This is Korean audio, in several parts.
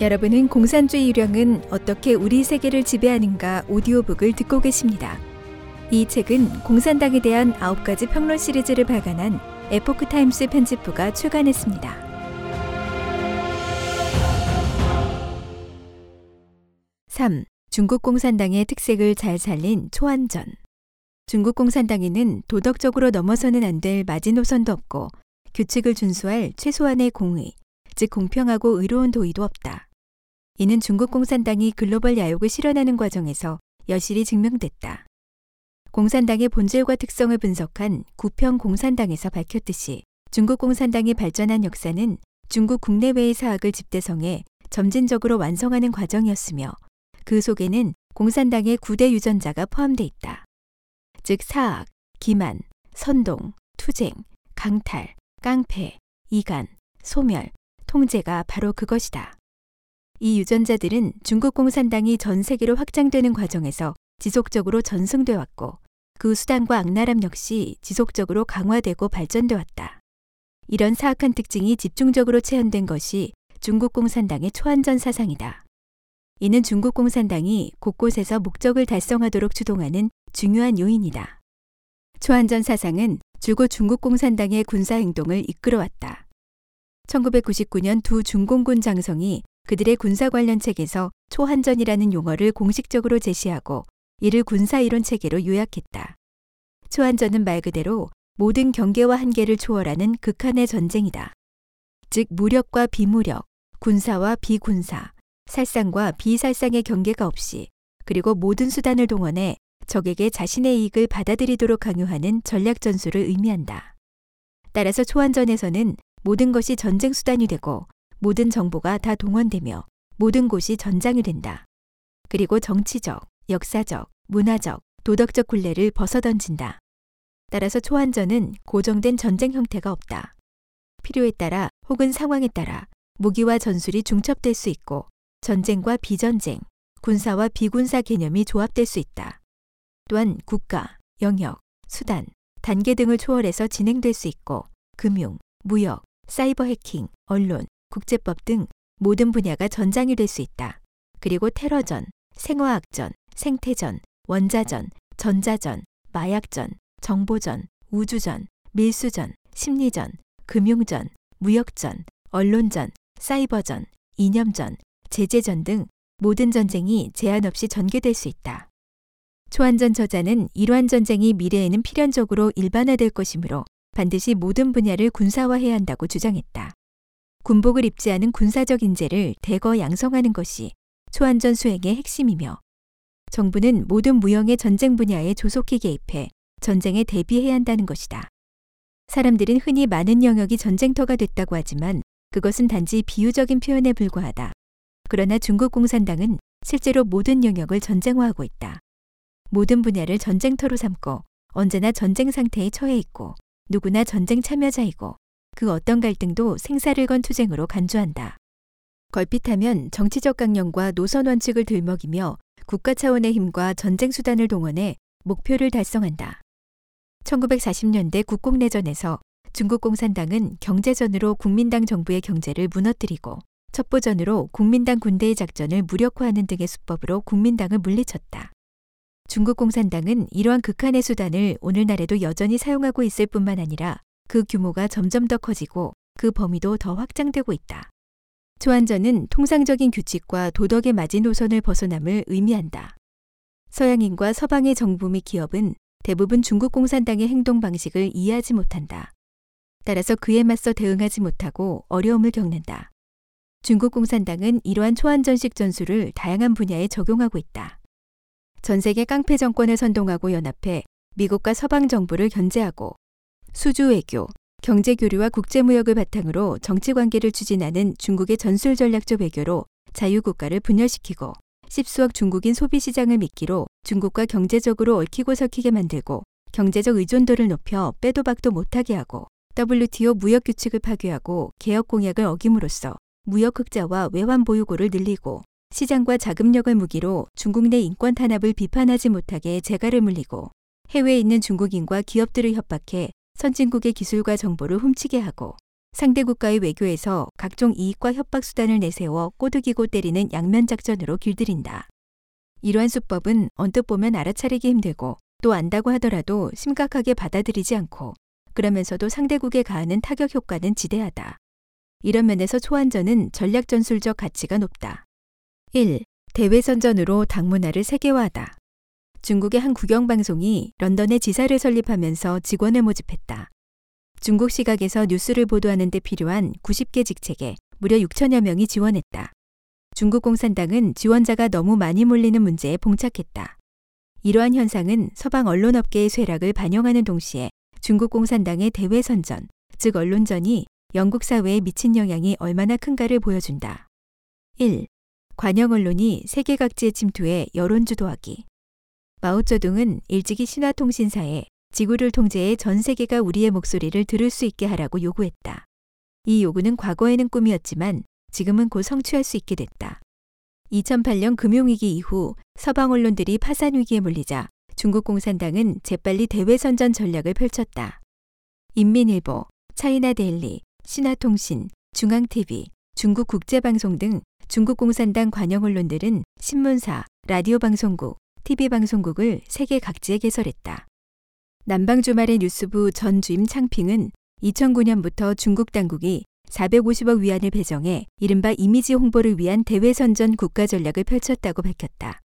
여러분은 공산주의 유령은 어떻게 우리 세계를 지배하는가 오디오북을 듣고 계십니다. 이 책은 공산당에 대한 9가지 평론 시리즈를 발간한 에포크 타임스 편집부가 출간했습니다. 3. 중국 공산당의 특색을 잘 살린 초안전. 중국 공산당에는 도덕적으로 넘어서는 안 될 마지노선도 없고 규칙을 준수할 최소한의 공의, 즉 공평하고 의로운 도의도 없다. 이는 중국 공산당이 글로벌 야욕을 실현하는 과정에서 여실히 증명됐다. 공산당의 본질과 특성을 분석한 구평 공산당에서 밝혔듯이 중국 공산당이 발전한 역사는 중국 국내외의 사학을 집대성해 점진적으로 완성하는 과정이었으며 그 속에는 공산당의 9대 유전자가 포함돼 있다. 즉 사학, 기만, 선동, 투쟁, 강탈, 깡패, 이간, 소멸, 통제가 바로 그것이다. 이 유전자들은 중국 공산당이 전 세계로 확장되는 과정에서 지속적으로 전승돼 왔고 그 수단과 악랄함 역시 지속적으로 강화되고 발전돼 왔다. 이런 사악한 특징이 집중적으로 체현된 것이 중국 공산당의 초안전 사상이다. 이는 중국 공산당이 곳곳에서 목적을 달성하도록 주동하는 중요한 요인이다. 초안전 사상은 줄곧 중국 공산당의 군사 행동을 이끌어왔다. 1999년 두 중공군 장성이 그들의 군사 관련 책에서 초한전이라는 용어를 공식적으로 제시하고 이를 군사 이론 체계로 요약했다. 초한전은 말 그대로 모든 경계와 한계를 초월하는 극한의 전쟁이다. 즉 무력과 비무력, 군사와 비군사, 살상과 비살상의 경계가 없이 그리고 모든 수단을 동원해 적에게 자신의 이익을 받아들이도록 강요하는 전략 전술을 의미한다. 따라서 초안전에서는 모든 것이 전쟁 수단이 되고 모든 정보가 다 동원되며 모든 곳이 전장이 된다. 그리고 정치적, 역사적, 문화적, 도덕적 굴레를 벗어던진다. 따라서 초안전은 고정된 전쟁 형태가 없다. 필요에 따라 혹은 상황에 따라 무기와 전술이 중첩될 수 있고 전쟁과 비전쟁, 군사와 비군사 개념이 조합될 수 있다. 또한 국가, 영역, 수단, 단계 등을 초월해서 진행될 수 있고 금융, 무역, 사이버 해킹, 언론, 국제법 등 모든 분야가 전장이 될 수 있다. 그리고 테러전, 생화학전, 생태전, 원자전, 전자전, 마약전, 정보전, 우주전, 밀수전, 심리전, 금융전, 무역전, 언론전, 사이버전, 이념전, 제재전 등 모든 전쟁이 제한 없이 전개될 수 있다. 초안전 저자는 이러한 전쟁이 미래에는 필연적으로 일반화될 것이므로 반드시 모든 분야를 군사화해야 한다고 주장했다. 군복을 입지 않은 군사적 인재를 대거 양성하는 것이 초안전 수행의 핵심이며 정부는 모든 무형의 전쟁 분야에 조속히 개입해 전쟁에 대비해야 한다는 것이다. 사람들은 흔히 많은 영역이 전쟁터가 됐다고 하지만 그것은 단지 비유적인 표현에 불과하다. 그러나 중국 공산당은 실제로 모든 영역을 전쟁화하고 있다. 모든 분야를 전쟁터로 삼고 언제나 전쟁 상태에 처해 있고 누구나 전쟁 참여자이고 그 어떤 갈등도 생사를 건 투쟁으로 간주한다. 걸핏하면 정치적 강령과 노선 원칙을 들먹이며 국가 차원의 힘과 전쟁 수단을 동원해 목표를 달성한다. 1940년대 국공내전에서 중국 공산당은 경제전으로 국민당 정부의 경제를 무너뜨리고 첩보전으로 국민당 군대의 작전을 무력화하는 등의 수법으로 국민당을 물리쳤다. 중국 공산당은 이러한 극한의 수단을 오늘날에도 여전히 사용하고 있을 뿐만 아니라 그 규모가 점점 더 커지고 그 범위도 더 확장되고 있다. 초안전은 통상적인 규칙과 도덕의 마지노선을 벗어남을 의미한다. 서양인과 서방의 정부 및 기업은 대부분 중국 공산당의 행동 방식을 이해하지 못한다. 따라서 그에 맞서 대응하지 못하고 어려움을 겪는다. 중국 공산당은 이러한 초안전식 전술을 다양한 분야에 적용하고 있다. 전 세계 깡패 정권을 선동하고 연합해 미국과 서방 정부를 견제하고 수주 외교, 경제 교류와 국제 무역을 바탕으로 정치 관계를 추진하는 중국의 전술 전략적 외교로 자유 국가를 분열시키고 씹수억 중국인 소비 시장을 미끼로 중국과 경제적으로 얽히고 설키게 만들고 경제적 의존도를 높여 빼도 박도 못하게 하고 WTO 무역 규칙을 파괴하고 개혁 공약을 어김으로써 무역 흑자와 외환 보유고를 늘리고 시장과 자금력을 무기로 중국 내 인권 탄압을 비판하지 못하게 재갈을 물리고 해외에 있는 중국인과 기업들을 협박해 선진국의 기술과 정보를 훔치게 하고 상대 국가의 외교에서 각종 이익과 협박 수단을 내세워 꼬드기고 때리는 양면 작전으로 길들인다. 이러한 수법은 언뜻 보면 알아차리기 힘들고 또 안다고 하더라도 심각하게 받아들이지 않고 그러면서도 상대국에 가하는 타격 효과는 지대하다. 이런 면에서 초안전은 전략 전술적 가치가 높다. 1. 대외 선전으로 당문화를 세계화하다. 중국의 한 국영방송이 런던에 지사를 설립하면서 직원을 모집했다. 중국 시각에서 뉴스를 보도하는 데 필요한 90개 직책에 무려 6천여 명이 지원했다. 중국 공산당은 지원자가 너무 많이 몰리는 문제에 봉착했다. 이러한 현상은 서방 언론업계의 쇠락을 반영하는 동시에 중국 공산당의 대외 선전, 즉 언론전이 영국 사회에 미친 영향이 얼마나 큰가를 보여준다. 1. 관영 언론이 세계 각지에 침투해 여론 주도하기. 마오쩌둥은 일찍이 신화통신사에 지구를 통제해 전 세계가 우리의 목소리를 들을 수 있게 하라고 요구했다. 이 요구는 과거에는 꿈이었지만 지금은 곧 성취할 수 있게 됐다. 2008년 금융위기 이후 서방 언론들이 파산 위기에 몰리자 중국 공산당은 재빨리 대외 선전 전략을 펼쳤다. 인민일보, 차이나데일리, 신화통신, 중앙TV, 중국국제방송 등 중국 공산당 관영 언론들은 신문사, 라디오 방송국, TV 방송국을 세계 각지에 개설했다. 남방 주말의 뉴스부 전 주임 창핑은 2009년부터 중국 당국이 450억 위안을 배정해 이른바 이미지 홍보를 위한 대외 선전 국가 전략을 펼쳤다고 밝혔다.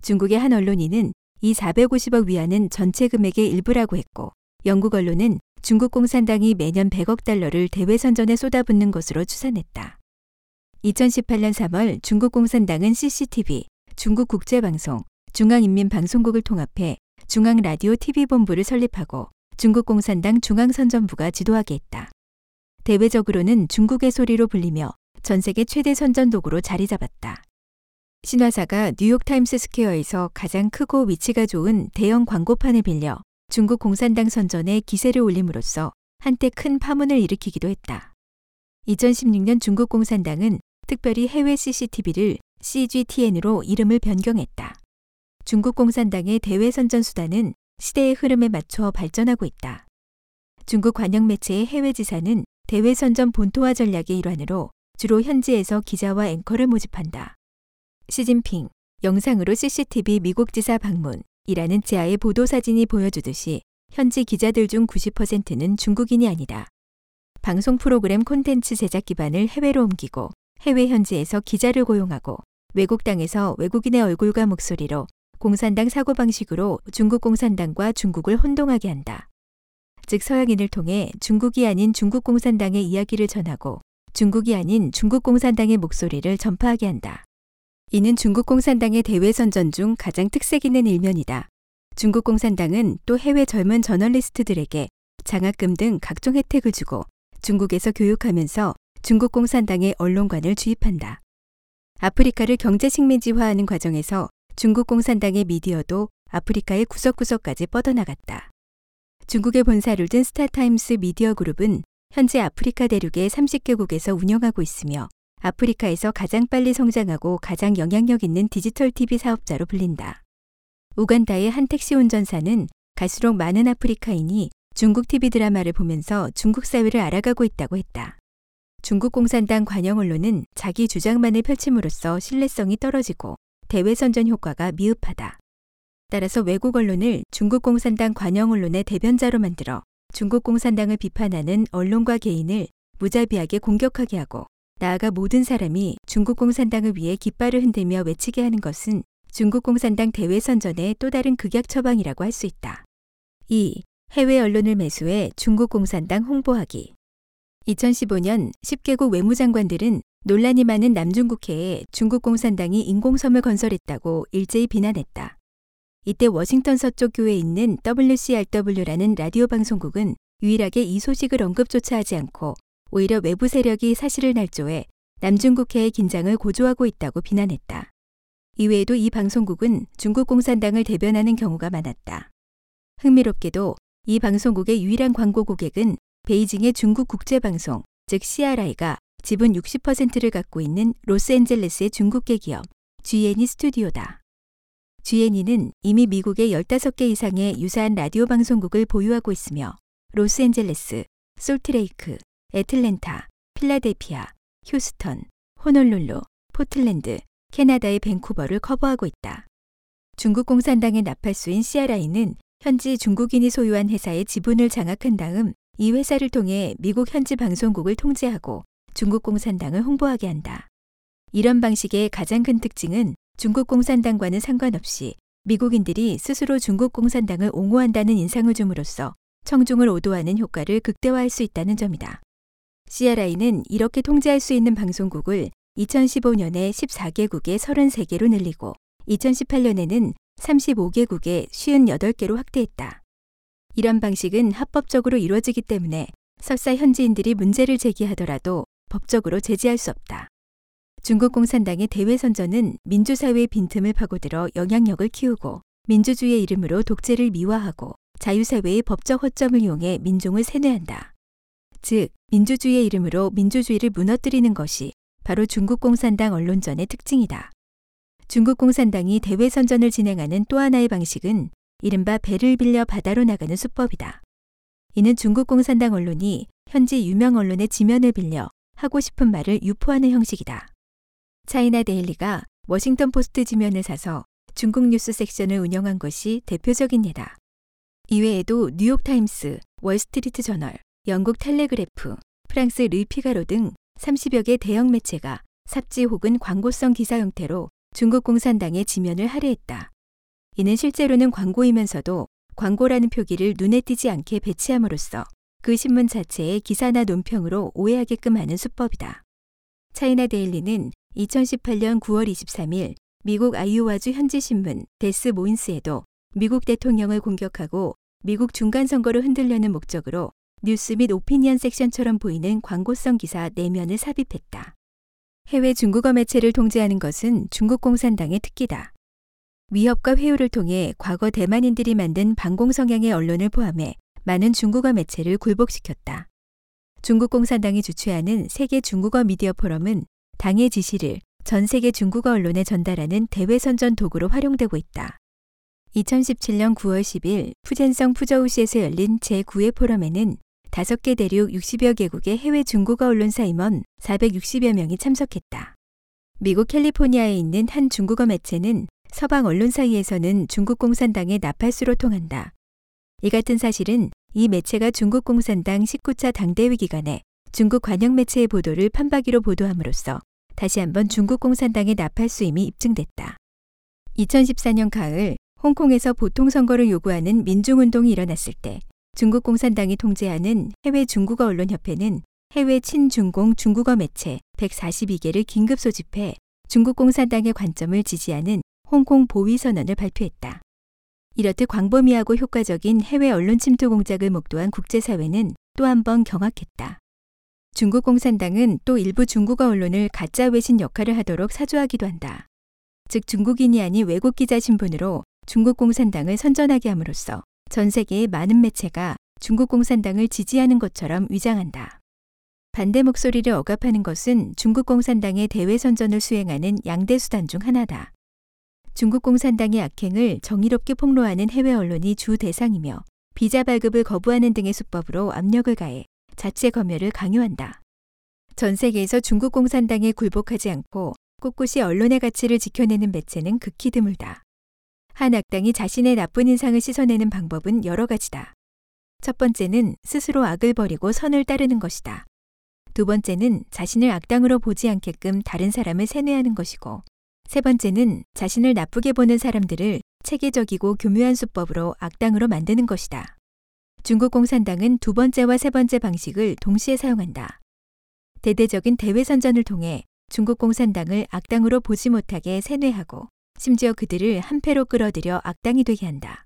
중국의 한 언론인은 이 450억 위안은 전체 금액의 일부라고 했고 영국 언론은 중국 공산당이 매년 100억 달러를 대외 선전에 쏟아붓는 것으로 추산했다. 2018년 3월 중국 공산당은 CCTV, 중국 국제방송, 중앙인민방송국을 통합해 중앙라디오 TV본부를 설립하고 중국 공산당 중앙선전부가 지도하게 했다. 대외적으로는 중국의 소리로 불리며 전 세계 최대 선전 도구로 자리 잡았다. 신화사가 뉴욕타임스 스퀘어에서 가장 크고 위치가 좋은 대형 광고판을 빌려 중국 공산당 선전에 기세를 올림으로써 한때 큰 파문을 일으키기도 했다. 2016년 중국 공산당은 특별히 해외 CCTV를 CGTN으로 이름을 변경했다. 중국 공산당의 대외 선전 수단은 시대의 흐름에 맞춰 발전하고 있다. 중국 관영 매체의 해외 지사는 대외 선전 본토화 전략의 일환으로 주로 현지에서 기자와 앵커를 모집한다. 시진핑, 영상으로 CCTV 미국 지사 방문이라는 지하의 보도 사진이 보여주듯이 현지 기자들 중 90%는 중국인이 아니다. 방송 프로그램 콘텐츠 제작 기반을 해외로 옮기고 해외 현지에서 기자를 고용하고 외국 땅에서 외국인의 얼굴과 목소리로 공산당 사고방식으로 중국 공산당과 중국을 혼동하게 한다. 즉 서양인을 통해 중국이 아닌 중국 공산당의 이야기를 전하고 중국이 아닌 중국 공산당의 목소리를 전파하게 한다. 이는 중국 공산당의 대외 선전 중 가장 특색 있는 일면이다. 중국 공산당은 또 해외 젊은 저널리스트들에게 장학금 등 각종 혜택을 주고 중국에서 교육하면서 중국 공산당의 언론관을 주입한다. 아프리카를 경제 식민지화하는 과정에서 중국 공산당의 미디어도 아프리카의 구석구석까지 뻗어나갔다. 중국에 본사를 둔 스타타임스 미디어 그룹은 현재 아프리카 대륙의 30개국에서 운영하고 있으며 아프리카에서 가장 빨리 성장하고 가장 영향력 있는 디지털 TV 사업자로 불린다. 우간다의 한 택시 운전사는 갈수록 많은 아프리카인이 중국 TV 드라마를 보면서 중국 사회를 알아가고 있다고 했다. 중국 공산당 관영 언론은 자기 주장만을 펼침으로써 신뢰성이 떨어지고 대외 선전 효과가 미흡하다. 따라서 외국 언론을 중국 공산당 관영 언론의 대변자로 만들어 중국 공산당을 비판하는 언론과 개인을 무자비하게 공격하게 하고 나아가 모든 사람이 중국 공산당을 위해 깃발을 흔들며 외치게 하는 것은 중국 공산당 대외 선전의 또 다른 극약 처방이라고 할 수 있다. 2. 해외 언론을 매수해 중국 공산당 홍보하기. 2015년 10개국 외무장관들은 논란이 많은 남중국해에 중국 공산당이 인공섬을 건설했다고 일제히 비난했다. 이때 워싱턴 서쪽 교에 있는 WCRW라는 라디오 방송국은 유일하게 이 소식을 언급조차 하지 않고 오히려 외부 세력이 사실을 날조해 남중국해의 긴장을 고조하고 있다고 비난했다. 이외에도 이 방송국은 중국 공산당을 대변하는 경우가 많았다. 흥미롭게도 이 방송국의 유일한 광고 고객은 베이징의 중국 국제방송, 즉 CRI가 지분 60%를 갖고 있는 로스앤젤레스의 중국계 기업 G&E 스튜디오다. G&E는 이미 미국의 15개 이상의 유사한 라디오 방송국을 보유하고 있으며 로스앤젤레스, 솔트레이크, 애틀랜타, 필라델피아, 휴스턴, 호놀룰루, 포틀랜드, 캐나다의 밴쿠버를 커버하고 있다. 중국 공산당의 나팔수인 CRI는 현지 중국인이 소유한 회사의 지분을 장악한 다음 이 회사를 통해 미국 현지 방송국을 통제하고 중국 공산당을 홍보하게 한다. 이런 방식의 가장 큰 특징은 중국 공산당과는 상관없이 미국인들이 스스로 중국 공산당을 옹호한다는 인상을 줌으로써 청중을 오도하는 효과를 극대화할 수 있다는 점이다. CRI는 이렇게 통제할 수 있는 방송국을 2015년에 14개국에 33개로 늘리고 2018년에는 35개국에 58개로 확대했다. 이런 방식은 합법적으로 이루어지기 때문에 설사 현지인들이 문제를 제기하더라도 법적으로 제지할 수 없다. 중국 공산당의 대외 선전은 민주사회의 빈틈을 파고들어 영향력을 키우고 민주주의의 이름으로 독재를 미화하고 자유사회의 법적 허점을 이용해 민중을 세뇌한다. 즉, 민주주의의 이름으로 민주주의를 무너뜨리는 것이 바로 중국 공산당 언론전의 특징이다. 중국 공산당이 대외 선전을 진행하는 또 하나의 방식은 이른바 배를 빌려 바다로 나가는 수법이다. 이는 중국 공산당 언론이 현지 유명 언론의 지면을 빌려 하고 싶은 말을 유포하는 형식이다. 차이나 데일리가 워싱턴 포스트 지면을 사서 중국 뉴스 섹션을 운영한 것이 대표적인 예다. 이외에도 뉴욕 타임스, 월스트리트 저널, 영국 텔레그래프, 프랑스 르피가로 등 30여 개 대형 매체가 삽지 혹은 광고성 기사 형태로 중국 공산당의 지면을 할애했다. 이는 실제로는 광고이면서도 광고라는 표기를 눈에 띄지 않게 배치함으로써 그 신문 자체의 기사나 논평으로 오해하게끔 하는 수법이다. 차이나 데일리는 2018년 9월 23일 미국 아이오와주 현지 신문 데스 모인스에도 미국 대통령을 공격하고 미국 중간 선거를 흔들려는 목적으로 뉴스 및 오피니언 섹션처럼 보이는 광고성 기사 4면을 삽입했다. 해외 중국어 매체를 통제하는 것은 중국 공산당의 특기다. 위협과 회유를 통해 과거 대만인들이 만든 반공 성향의 언론을 포함해 많은 중국어 매체를 굴복시켰다. 중국 공산당이 주최하는 세계 중국어 미디어 포럼은 당의 지시를 전 세계 중국어 언론에 전달하는 대외 선전 도구로 활용되고 있다. 2017년 9월 10일 푸젠성 푸저우시에서 열린 제9회 포럼에는 5개 대륙 60여 개국의 해외 중국어 언론사 임원 460여 명이 참석했다. 미국 캘리포니아에 있는 한 중국어 매체는 서방 언론 사이에서는 중국 공산당의 나팔수로 통한다. 이 같은 사실은 이 매체가 중국 공산당 19차 당대회 기간에 중국 관영 매체의 보도를 판박이로 보도함으로써 다시 한번 중국 공산당의 나팔수임이 입증됐다. 2014년 가을 홍콩에서 보통 선거를 요구하는 민중운동이 일어났을 때 중국 공산당이 통제하는 해외 중국어 언론협회는 해외 친중공 중국어 매체 142개를 긴급 소집해 중국 공산당의 관점을 지지하는 홍콩 보위 선언을 발표했다. 이렇듯 광범위하고 효과적인 해외 언론 침투 공작을 목도한 국제사회는 또 한 번 경악했다. 중국 공산당은 또 일부 중국어 언론을 가짜 외신 역할을 하도록 사주하기도 한다. 즉 중국인이 아닌 외국 기자 신분으로 중국 공산당을 선전하게 함으로써 전 세계의 많은 매체가 중국 공산당을 지지하는 것처럼 위장한다. 반대 목소리를 억압하는 것은 중국 공산당의 대외 선전을 수행하는 양대 수단 중 하나다. 중국 공산당의 악행을 정의롭게 폭로하는 해외 언론이 주 대상이며 비자 발급을 거부하는 등의 수법으로 압력을 가해 자체 검열을 강요한다. 전 세계에서 중국 공산당에 굴복하지 않고 꿋꿋이 언론의 가치를 지켜내는 매체는 극히 드물다. 한 악당이 자신의 나쁜 인상을 씻어내는 방법은 여러 가지다. 첫 번째는 스스로 악을 버리고 선을 따르는 것이다. 두 번째는 자신을 악당으로 보지 않게끔 다른 사람을 세뇌하는 것이고, 세 번째는 자신을 나쁘게 보는 사람들을 체계적이고 교묘한 수법으로 악당으로 만드는 것이다. 중국 공산당은 두 번째와 세 번째 방식을 동시에 사용한다. 대대적인 대외 선전을 통해 중국 공산당을 악당으로 보지 못하게 세뇌하고 심지어 그들을 한패로 끌어들여 악당이 되게 한다.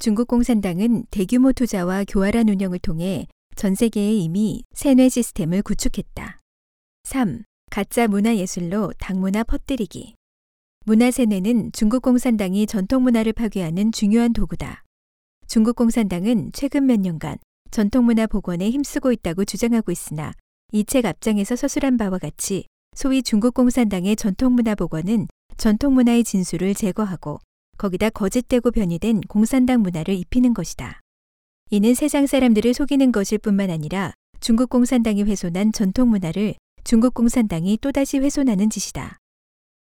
중국 공산당은 대규모 투자와 교활한 운영을 통해 전 세계에 이미 세뇌 시스템을 구축했다. 3. 가짜 문화예술로 당문화 퍼뜨리기. 문화세뇌는 중국 공산당이 전통 문화를 파괴하는 중요한 도구다. 중국 공산당은 최근 몇 년간 전통 문화 복원에 힘쓰고 있다고 주장하고 있으나 이 책 앞장에서 서술한 바와 같이 소위 중국 공산당의 전통 문화 복원은 전통 문화의 진수를 제거하고 거기다 거짓되고 변이된 공산당 문화를 입히는 것이다. 이는 세상 사람들을 속이는 것일 뿐만 아니라 중국 공산당이 훼손한 전통 문화를 중국 공산당이 또다시 훼손하는 짓이다.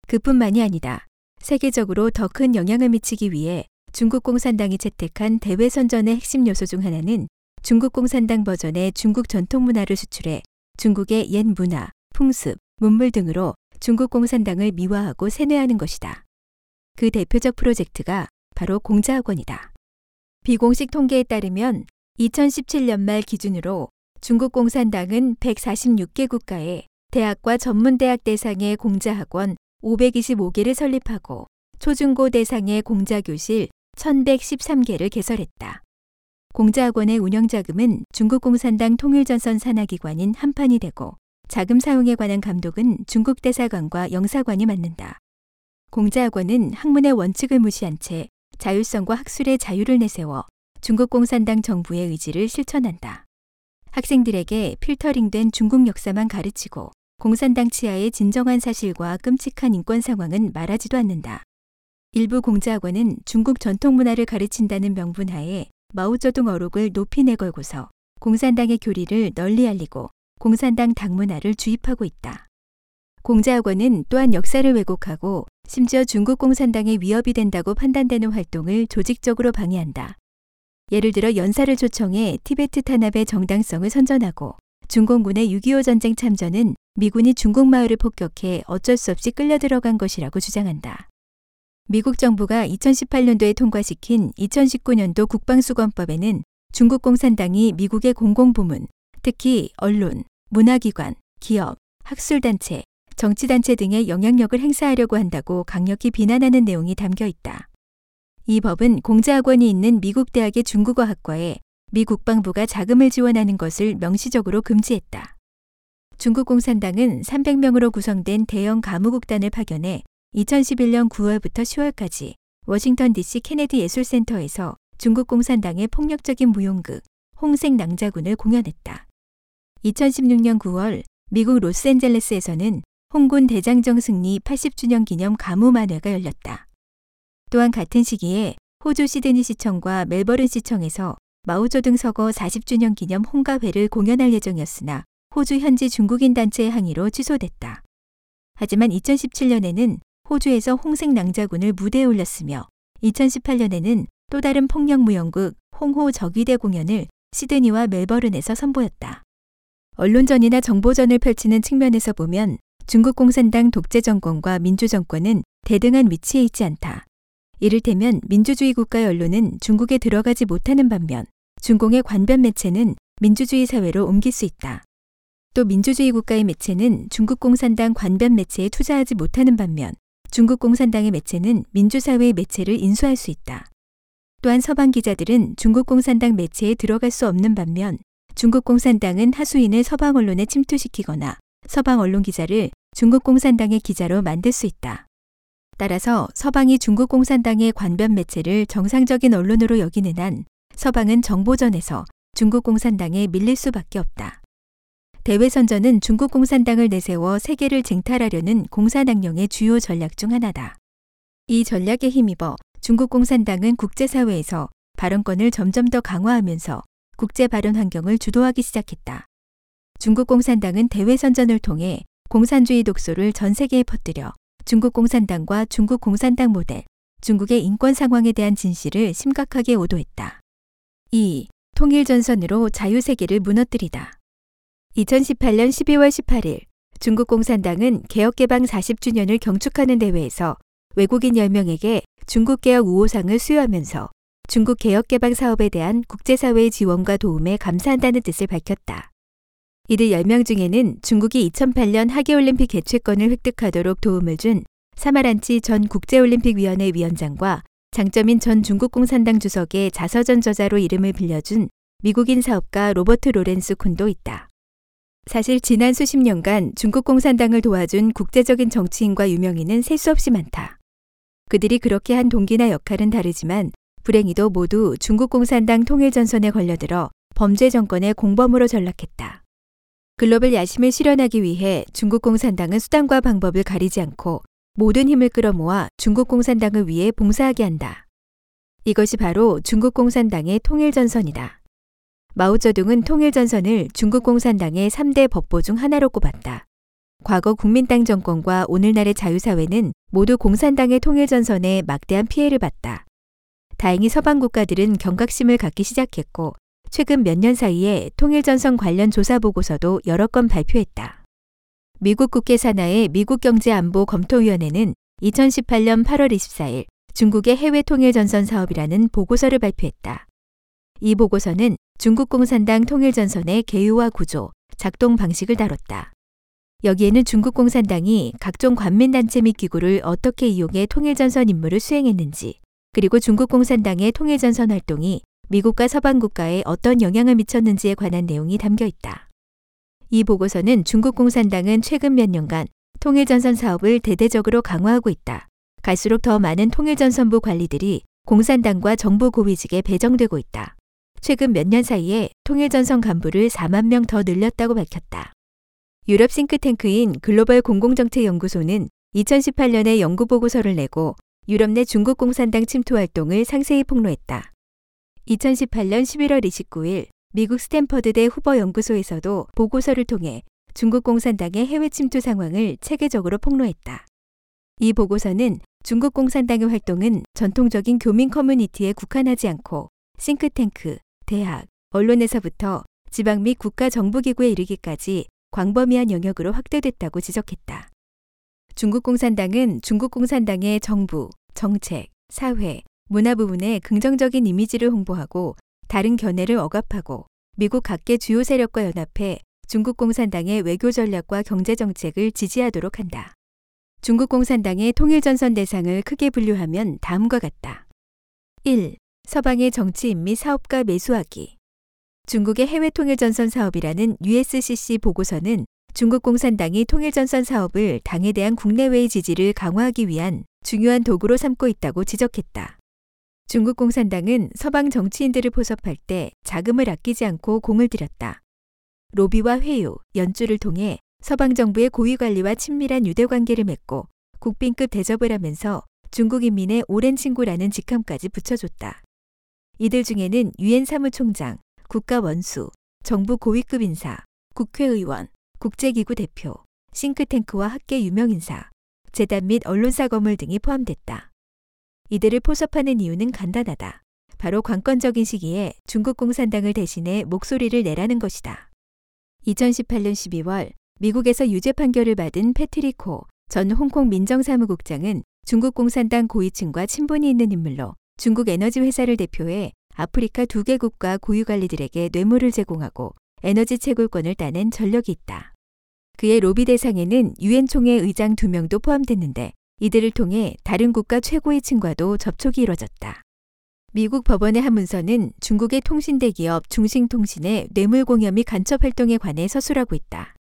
그뿐만이 아니다. 세계적으로 더 큰 영향을 미치기 위해 중국 공산당이 채택한 대외 선전의 핵심 요소 중 하나는 중국 공산당 버전의 중국 전통 문화를 수출해 중국의 옛 문화, 풍습, 문물 등으로 중국 공산당을 미화하고 세뇌하는 것이다. 그 대표적 프로젝트가 바로 공자학원이다. 비공식 통계에 따르면 2017년 말 기준으로 중국 공산당은 146개 국가에 대학과 전문대학 대상의 공자학원 525개를 설립하고 초중고 대상의 공자교실 1113개를 개설했다. 공자학원의 운영자금은 중국 공산당 통일전선 산하기관인 한판이 되고 자금 사용에 관한 감독은 중국 대사관과 영사관이 맡는다. 공자학원은 학문의 원칙을 무시한 채 자율성과 학술의 자유를 내세워 중국 공산당 정부의 의지를 실천한다. 학생들에게 필터링된 중국 역사만 가르치고 공산당 치하의 진정한 사실과 끔찍한 인권 상황은 말하지도 않는다. 일부 공자학원은 중국 전통 문화를 가르친다는 명분 하에 마오쩌둥 어록을 높이 내걸고서 공산당의 교리를 널리 알리고 공산당 당문화를 주입하고 있다. 공자학원은 또한 역사를 왜곡하고 심지어 중국 공산당의 위협이 된다고 판단되는 활동을 조직적으로 방해한다. 예를 들어 연사를 초청해 티베트 탄압의 정당성을 선전하고 중공군의 6.25 전쟁 참전은 미군이 중국 마을을 폭격해 어쩔 수 없이 끌려 들어간 것이라고 주장한다. 미국 정부가 2018년도에 통과시킨 2019년도 국방수권법에는 중국 공산당이 미국의 공공부문, 특히 언론, 문화기관, 기업, 학술단체, 정치단체 등의 영향력을 행사하려고 한다고 강력히 비난하는 내용이 담겨 있다. 이 법은 공자학원이 있는 미국 대학의 중국어 학과에 미 국방부가 자금을 지원하는 것을 명시적으로 금지했다. 중국 공산당은 300명으로 구성된 대형 가무국단을 파견해 2011년 9월부터 10월까지 워싱턴 DC 케네디 예술센터에서 중국 공산당의 폭력적인 무용극 홍색 낭자군을 공연했다. 2016년 9월 미국 로스앤젤레스에서는 홍군 대장정 승리 80주년 기념 가무 만회가 열렸다. 또한 같은 시기에 호주 시드니 시청과 멜버른 시청에서 마오쩌둥 서거 40주년 기념 홍가회를 공연할 예정이었으나 호주 현지 중국인 단체의 항의로 취소됐다. 하지만 2017년에는 호주에서 홍색 낭자군을 무대에 올렸으며 2018년에는 또 다른 폭력 무용극 홍호 적위대 공연을 시드니와 멜버른에서 선보였다. 언론전이나 정보전을 펼치는 측면에서 보면 중국 공산당 독재 정권과 민주 정권은 대등한 위치에 있지 않다. 이를테면 민주주의 국가의 언론은 중국에 들어가지 못하는 반면 중공의 관변 매체는 민주주의 사회로 옮길 수 있다. 또 민주주의 국가의 매체는 중국 공산당 관변 매체에 투자하지 못하는 반면 중국 공산당의 매체는 민주사회의 매체를 인수할 수 있다. 또한 서방 기자들은 중국 공산당 매체에 들어갈 수 없는 반면 중국 공산당은 하수인을 서방 언론에 침투시키거나 서방 언론 기자를 중국 공산당의 기자로 만들 수 있다. 따라서 서방이 중국 공산당의 관변 매체를 정상적인 언론으로 여기는 한 서방은 정보전에서 중국 공산당에 밀릴 수밖에 없다. 대외선전은 중국 공산당을 내세워 세계를 쟁탈하려는 공산당령의 주요 전략 중 하나다. 이 전략에 힘입어 중국 공산당은 국제사회에서 발언권을 점점 더 강화하면서 국제 발언 환경을 주도하기 시작했다. 중국 공산당은 대외선전을 통해 공산주의 독소를 전 세계에 퍼뜨려 중국 공산당과 중국 공산당 모델, 중국의 인권 상황에 대한 진실을 심각하게 오도했다. 2. 통일 전선으로 자유세계를 무너뜨리다. 2018년 12월 18일 중국 공산당은 개혁개방 40주년을 경축하는 대회에서 외국인 10명에게 중국개혁 우호상을 수여하면서 중국 개혁개방 사업에 대한 국제사회의 지원과 도움에 감사한다는 뜻을 밝혔다. 이들 10명 중에는 중국이 2008년 하계올림픽 개최권을 획득하도록 도움을 준 사마란치 전 국제올림픽위원회 위원장과 장점인 전 중국 공산당 주석의 자서전 저자로 이름을 빌려준 미국인 사업가 로버트 로렌스 쿤도 있다. 사실 지난 수십 년간 중국 공산당을 도와준 국제적인 정치인과 유명인은 셀 수 없이 많다. 그들이 그렇게 한 동기나 역할은 다르지만 불행히도 모두 중국 공산당 통일 전선에 걸려들어 범죄 정권의 공범으로 전락했다. 글로벌 야심을 실현하기 위해 중국 공산당은 수단과 방법을 가리지 않고 모든 힘을 끌어모아 중국 공산당을 위해 봉사하게 한다. 이것이 바로 중국 공산당의 통일 전선이다. 마오쩌둥은 통일전선을 중국 공산당의 3대 법보 중 하나로 꼽았다. 과거 국민당 정권과 오늘날의 자유사회는 모두 공산당의 통일전선에 막대한 피해를 봤다. 다행히 서방 국가들은 경각심을 갖기 시작했고 최근 몇 년 사이에 통일전선 관련 조사 보고서도 여러 건 발표했다. 미국 국회 산하의 미국 경제안보 검토위원회는 2018년 8월 24일 중국의 해외 통일전선 사업이라는 보고서를 발표했다. 이 보고서는 중국 공산당 통일전선의 개요와 구조, 작동 방식을 다뤘다. 여기에는 중국 공산당이 각종 관민단체 및 기구를 어떻게 이용해 통일전선 임무를 수행했는지, 그리고 중국 공산당의 통일전선 활동이 미국과 서방 국가에 어떤 영향을 미쳤는지에 관한 내용이 담겨 있다. 이 보고서는 중국 공산당은 최근 몇 년간 통일전선 사업을 대대적으로 강화하고 있다. 갈수록 더 많은 통일전선부 관리들이 공산당과 정부 고위직에 배정되고 있다. 최근 몇 년 사이에 통일전선 간부를 4만 명 더 늘렸다고 밝혔다. 유럽 싱크탱크인 글로벌 공공정책연구소는 2018년에 연구 보고서를 내고 유럽 내 중국 공산당 침투 활동을 상세히 폭로했다. 2018년 11월 29일 미국 스탠퍼드대 후보연구소에서도 보고서를 통해 중국 공산당의 해외 침투 상황을 체계적으로 폭로했다. 이 보고서는 중국 공산당의 활동은 전통적인 교민 커뮤니티에 국한하지 않고 싱크탱크, 대학, 언론에서부터 지방 및 국가 정부기구에 이르기까지 광범위한 영역으로 확대됐다고 지적했다. 중국 공산당은 중국 공산당의 정부, 정책, 사회, 문화 부분에 긍정적인 이미지를 홍보하고 다른 견해를 억압하고 미국 각계 주요 세력과 연합해 중국 공산당의 외교 전략과 경제 정책을 지지하도록 한다. 중국 공산당의 통일 전선 대상을 크게 분류하면 다음과 같다. 1. 서방의 정치인 및 사업가 매수하기. 중국의 해외 통일전선 사업이라는 USCC 보고서는 중국 공산당이 통일전선 사업을 당에 대한 국내외의 지지를 강화하기 위한 중요한 도구로 삼고 있다고 지적했다. 중국 공산당은 서방 정치인들을 포섭할 때 자금을 아끼지 않고 공을 들였다. 로비와 회유, 연주를 통해 서방 정부의 고위 관리와 친밀한 유대 관계를 맺고 국빈급 대접을 하면서 중국 인민의 오랜 친구라는 직함까지 붙여줬다. 이들 중에는 유엔 사무총장, 국가 원수, 정부 고위급 인사, 국회의원, 국제기구 대표, 싱크탱크와 학계 유명 인사, 재단 및 언론사 거물 등이 포함됐다. 이들을 포섭하는 이유는 간단하다. 바로 관건적인 시기에 중국 공산당을 대신해 목소리를 내라는 것이다. 2018년 12월 미국에서 유죄 판결을 받은 패트릭 호전 홍콩 민정사무국장은 중국 공산당 고위층과 친분이 있는 인물로 중국 에너지 회사를 대표해 아프리카 두 개국가 고유 관리들에게 뇌물을 제공하고 에너지 채굴권을 따낸 전력이 있다. 그의 로비 대상에는 유엔 총회 의장 두 명도 포함됐는데 이들을 통해 다른 국가 최고위층과도 접촉이 이뤄졌다. 미국 법원의 한 문서는 중국의 통신대 기업 중싱통신의 뇌물 공여 및 간첩 활동에 관해 서술하고 있다.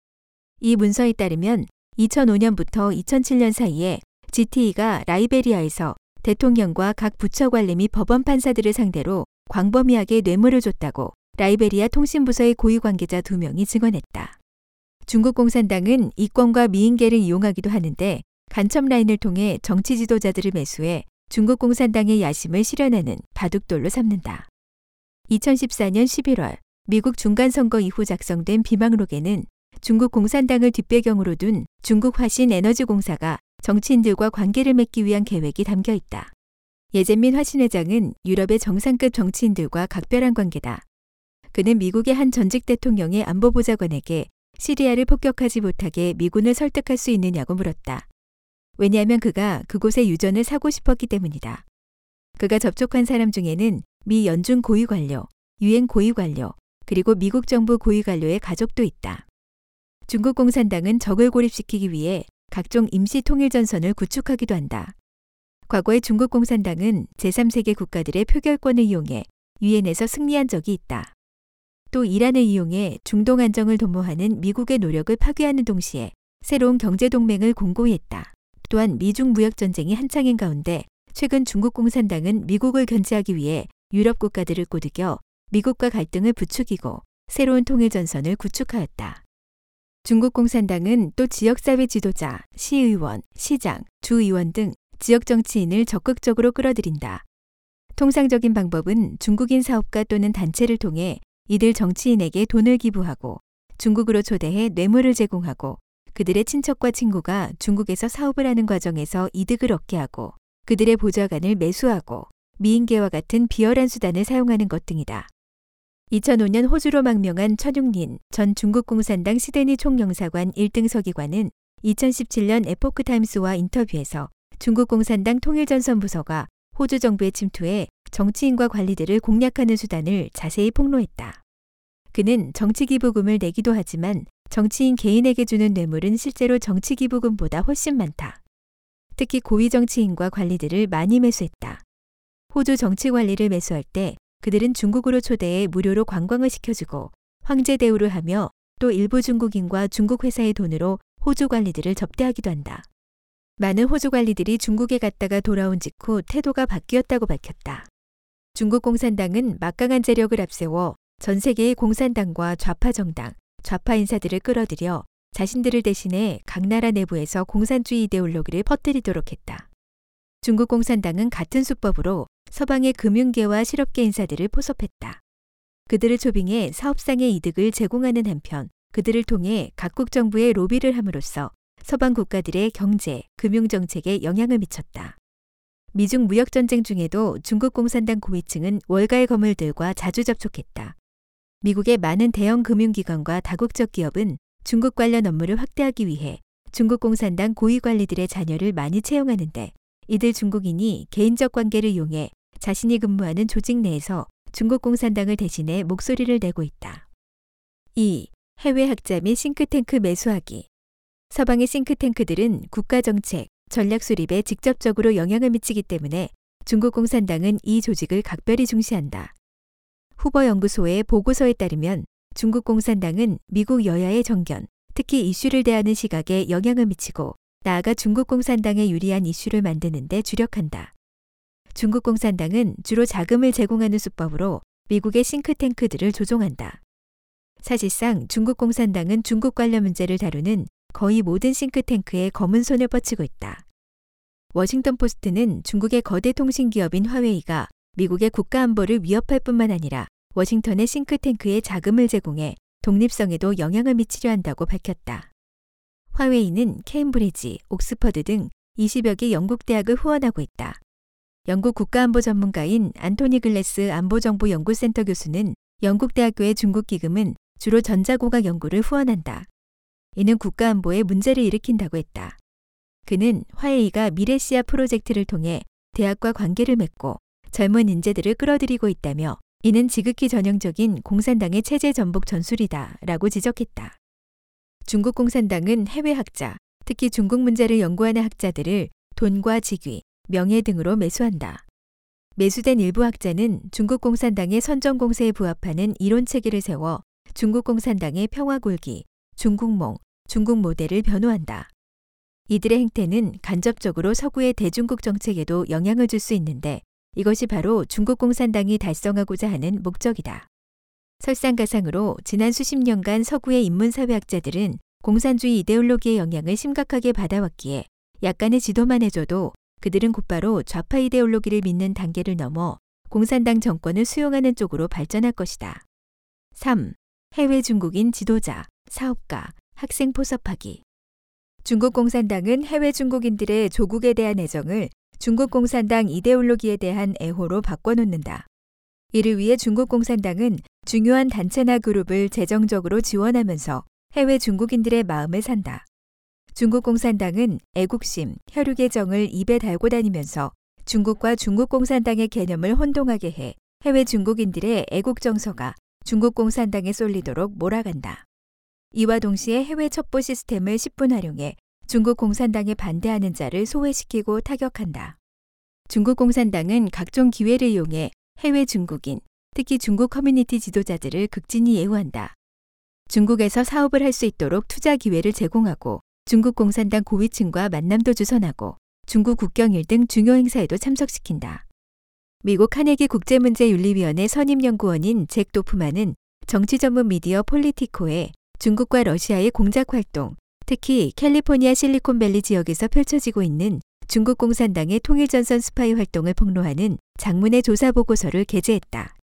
이 문서에 따르면 2005년부터 2007년 사이에 GTE가 라이베리아에서 대통령과 각 부처 관리 및 법원 판사들을 상대로 광범위하게 뇌물을 줬다고 라이베리아 통신부서의 고위 관계자 두 명이 증언했다. 중국 공산당은 이권과 미인계를 이용하기도 하는데 간첩 라인을 통해 정치 지도자들을 매수해 중국 공산당의 야심을 실현하는 바둑돌로 삼는다. 2014년 11월 미국 중간선거 이후 작성된 비망록에는 중국 공산당을 뒷배경으로 둔 중국 화신 에너지공사가 정치인들과 관계를 맺기 위한 계획이 담겨 있다. 예젠민 화신 회장은 유럽의 정상급 정치인들과 각별한 관계다. 그는 미국의 한 전직 대통령의 안보보좌관에게 시리아를 폭격하지 못하게 미군을 설득할 수 있느냐고 물었다. 왜냐하면 그가 그곳에 유전을 사고 싶었기 때문이다. 그가 접촉한 사람 중에는 미 연중 고위 관료, 유엔 고위 관료, 그리고 미국 정부 고위 관료의 가족도 있다. 중국 공산당은 적을 고립시키기 위해 각종 임시 통일 전선을 구축하기도 한다. 과거에 중국 공산당은 제3세계 국가들의 표결권을 이용해 유엔에서 승리한 적이 있다. 또 이란을 이용해 중동 안정을 도모하는 미국의 노력을 파괴하는 동시에 새로운 경제 동맹을 공고히 했다. 또한 미중 무역 전쟁이 한창인 가운데 최근 중국 공산당은 미국을 견제하기 위해 유럽 국가들을 꼬드겨 미국과 갈등을 부추기고 새로운 통일 전선을 구축하였다. 중국 공산당은 또 지역사회 지도자, 시의원, 시장, 주의원 등 지역 정치인을 적극적으로 끌어들인다. 통상적인 방법은 중국인 사업가 또는 단체를 통해 이들 정치인에게 돈을 기부하고 중국으로 초대해 뇌물을 제공하고 그들의 친척과 친구가 중국에서 사업을 하는 과정에서 이득을 얻게 하고 그들의 보좌관을 매수하고 미인계와 같은 비열한 수단을 사용하는 것 등이다. 2005년 호주로 망명한 천육린 전 중국 공산당 시드니 총영사관 1등 서기관은 2017년 에포크 타임스와 인터뷰에서 중국 공산당 통일전선 부서가 호주 정부의 침투에 정치인과 관리들을 공략하는 수단을 자세히 폭로했다. 그는 정치기부금을 내기도 하지만 정치인 개인에게 주는 뇌물은 실제로 정치기부금보다 훨씬 많다. 특히 고위 정치인과 관리들을 많이 매수했다. 호주 정치 관리를 매수할 때 그들은 중국으로 초대해 무료로 관광을 시켜주고 황제 대우를 하며 또 일부 중국인과 중국 회사의 돈으로 호주 관리들을 접대하기도 한다. 많은 호주 관리들이 중국에 갔다가 돌아온 직후 태도가 바뀌었다고 밝혔다. 중국 공산당은 막강한 재력을 앞세워 전 세계의 공산당과 좌파 정당, 좌파 인사들을 끌어들여 자신들을 대신해 각 나라 내부에서 공산주의 이데올로기를 퍼뜨리도록 했다. 중국 공산당은 같은 수법으로 서방의 금융계와 실업계 인사들을 포섭했다. 그들을 초빙해 사업상의 이득을 제공하는 한편 그들을 통해 각국 정부에 로비를 함으로써 서방 국가들의 경제, 금융 정책에 영향을 미쳤다. 미중 무역 전쟁 중에도 중국 공산당 고위층은 월가의 거물들과 자주 접촉했다. 미국의 많은 대형 금융기관과 다국적 기업은 중국 관련 업무를 확대하기 위해 중국 공산당 고위 관리들의 자녀를 많이 채용하는데 이들 중국인이 개인적 관계를 이용해 자신이 근무하는 조직 내에서 중국 공산당을 대신해 목소리를 내고 있다. 2. 해외 학자 및 싱크탱크 매수하기. 서방의 싱크탱크들은 국가 정책, 전략 수립에 직접적으로 영향을 미치기 때문에 중국 공산당은 이 조직을 각별히 중시한다. 후보 연구소의 보고서에 따르면 중국 공산당은 미국 여야의 정견, 특히 이슈를 대하는 시각에 영향을 미치고 나아가 중국 공산당에 유리한 이슈를 만드는 데 주력한다. 중국 공산당은 주로 자금을 제공하는 수법으로 미국의 싱크탱크들을 조종한다. 사실상 중국 공산당은 중국 관련 문제를 다루는 거의 모든 싱크탱크에 검은 손을 뻗치고 있다. 워싱턴 포스트는 중국의 거대 통신 기업인 화웨이가 미국의 국가 안보를 위협할 뿐만 아니라 워싱턴의 싱크탱크에 자금을 제공해 독립성에도 영향을 미치려 한다고 밝혔다. 화웨이는 케임브리지, 옥스퍼드 등 20여 개 영국 대학을 후원하고 있다. 영국 국가안보 전문가인 안토니 글래스 안보정보연구센터 교수는 영국 대학교의 중국 기금은 주로 전자고각 연구를 후원한다. 이는 국가안보에 문제를 일으킨다고 했다. 그는 화웨이가 미래시아 프로젝트를 통해 대학과 관계를 맺고 젊은 인재들을 끌어들이고 있다며 이는 지극히 전형적인 공산당의 체제 전복 전술이다 라고 지적했다. 중국 공산당은 해외 학자, 특히 중국 문제를 연구하는 학자들을 돈과 직위, 명예 등으로 매수한다. 매수된 일부 학자는 중국 공산당의 선전 공세에 부합하는 이론 체계를 세워 중국 공산당의 평화 굴기, 중국몽, 중국 모델을 변호한다. 이들의 행태는 간접적으로 서구의 대중국 정책에도 영향을 줄 수 있는데 이것이 바로 중국 공산당이 달성하고자 하는 목적이다. 설상가상으로 지난 수십 년간 서구의 인문사회학자들은 공산주의 이데올로기의 영향을 심각하게 받아왔기에 약간의 지도만 해줘도 그들은 곧바로 좌파 이데올로기를 믿는 단계를 넘어 공산당 정권을 수용하는 쪽으로 발전할 것이다. 3. 해외 중국인 지도자, 사업가, 학생 포섭하기. 중국 공산당은 해외 중국인들의 조국에 대한 애정을 중국 공산당 이데올로기에 대한 애호로 바꿔놓는다. 이를 위해 중국 공산당은 중요한 단체나 그룹을 재정적으로 지원하면서 해외 중국인들의 마음을 산다. 중국 공산당은 애국심, 혈육의 정을 입에 달고 다니면서 중국과 중국 공산당의 개념을 혼동하게 해 해외 중국인들의 애국 정서가 중국 공산당에 쏠리도록 몰아간다. 이와 동시에 해외 첩보 시스템을 10분 활용해 중국 공산당에 반대하는 자를 소외시키고 타격한다. 중국 공산당은 각종 기회를 이용해 해외 중국인, 특히 중국 커뮤니티 지도자들을 극진히 예우한다. 중국에서 사업을 할 수 있도록 투자 기회를 제공하고 중국 공산당 고위층과 만남도 주선하고 중국 국경일 등 중요 행사에도 참석시킨다. 미국 카네기 국제문제윤리위원회 선임연구원인 잭 도프만은 정치 전문 미디어 폴리티코에 중국과 러시아의 공작 활동, 특히 캘리포니아 실리콘밸리 지역에서 펼쳐지고 있는 중국 공산당의 통일전선 스파이 활동을 폭로하는 장문의 조사 보고서를 게재했다.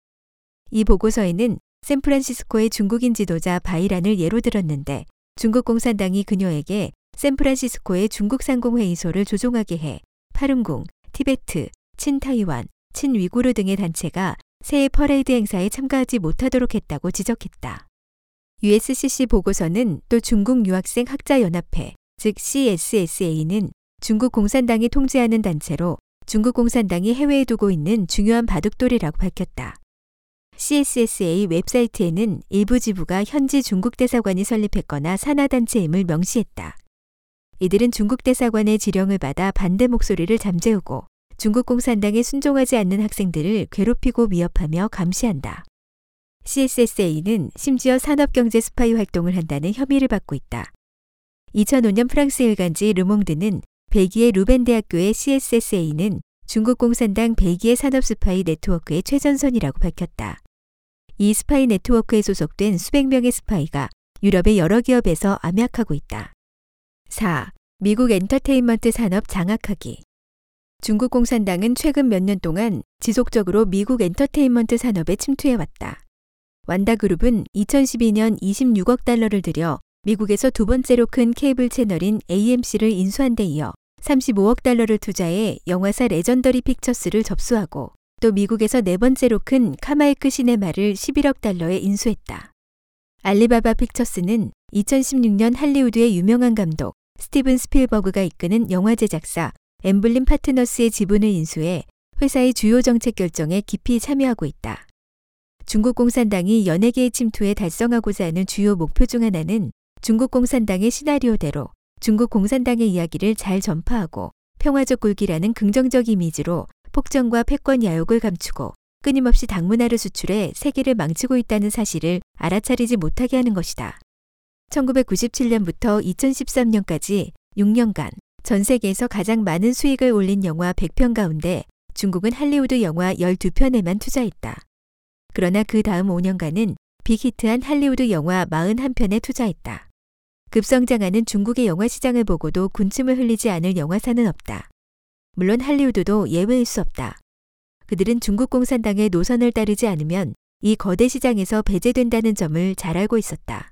이 보고서에는 샌프란시스코의 중국인 지도자 바이란을 예로 들었는데 중국 공산당이 그녀에게 샌프란시스코의 중국 상공회의소를 조종하게 해 파룬궁, 티베트, 친타이완, 친위구르 등의 단체가 새해 퍼레이드 행사에 참가하지 못하도록 했다고 지적했다. USCC 보고서는 또 중국 유학생 학자연합회, 즉 CSSA는 중국 공산당이 통제하는 단체로 중국 공산당이 해외에 두고 있는 중요한 바둑돌이라고 밝혔다. CSSA 웹사이트에는 일부 지부가 현지 중국 대사관이 설립했거나 산하단체임을 명시했다. 이들은 중국 대사관의 지령을 받아 반대 목소리를 잠재우고 중국 공산당에 순종하지 않는 학생들을 괴롭히고 위협하며 감시한다. CSSA는 심지어 산업경제 스파이 활동을 한다는 혐의를 받고 있다. 2005년 프랑스 일간지 르몽드는 벨기에 루벤 대학교의 CSSA는 중국 공산당 벨기에 산업 스파이 네트워크의 최전선이라고 밝혔다. 이 스파이 네트워크에 소속된 수백 명의 스파이가 유럽의 여러 기업에서 암약하고 있다. 4. 미국 엔터테인먼트 산업 장악하기. 중국 공산당은 최근 몇 년 동안 지속적으로 미국 엔터테인먼트 산업에 침투해왔다. 완다그룹은 2012년 26억 달러를 들여 미국에서 두 번째로 큰 케이블 채널인 AMC를 인수한 데 이어 35억 달러를 투자해 영화사 레전더리 픽처스를 접수하고 또 미국에서 네 번째로 큰 카마이크 시네마를 11억 달러에 인수했다. 알리바바 픽처스는 2016년 할리우드의 유명한 감독 스티븐 스필버그가 이끄는 영화 제작사 앰블린 파트너스의 지분을 인수해 회사의 주요 정책 결정에 깊이 참여하고 있다. 중국 공산당이 연예계에 침투해 달성하고자 하는 주요 목표 중 하나는 중국 공산당의 시나리오대로 중국 공산당의 이야기를 잘 전파하고 평화적 굴기라는 긍정적 이미지로 폭정과 패권 야욕을 감추고 끊임없이 당문화를 수출해 세계를 망치고 있다는 사실을 알아차리지 못하게 하는 것이다. 1997년부터 2013년까지 6년간 전 세계에서 가장 많은 수익을 올린 영화 100편 가운데 중국은 할리우드 영화 12편에만 투자했다. 그러나 그 다음 5년간은 빅히트한 할리우드 영화 41편에 투자했다. 급성장하는 중국의 영화 시장을 보고도 군침을 흘리지 않을 영화사는 없다. 물론 할리우드도 예외일 수 없다. 그들은 중국 공산당의 노선을 따르지 않으면 이 거대 시장에서 배제된다는 점을 잘 알고 있었다.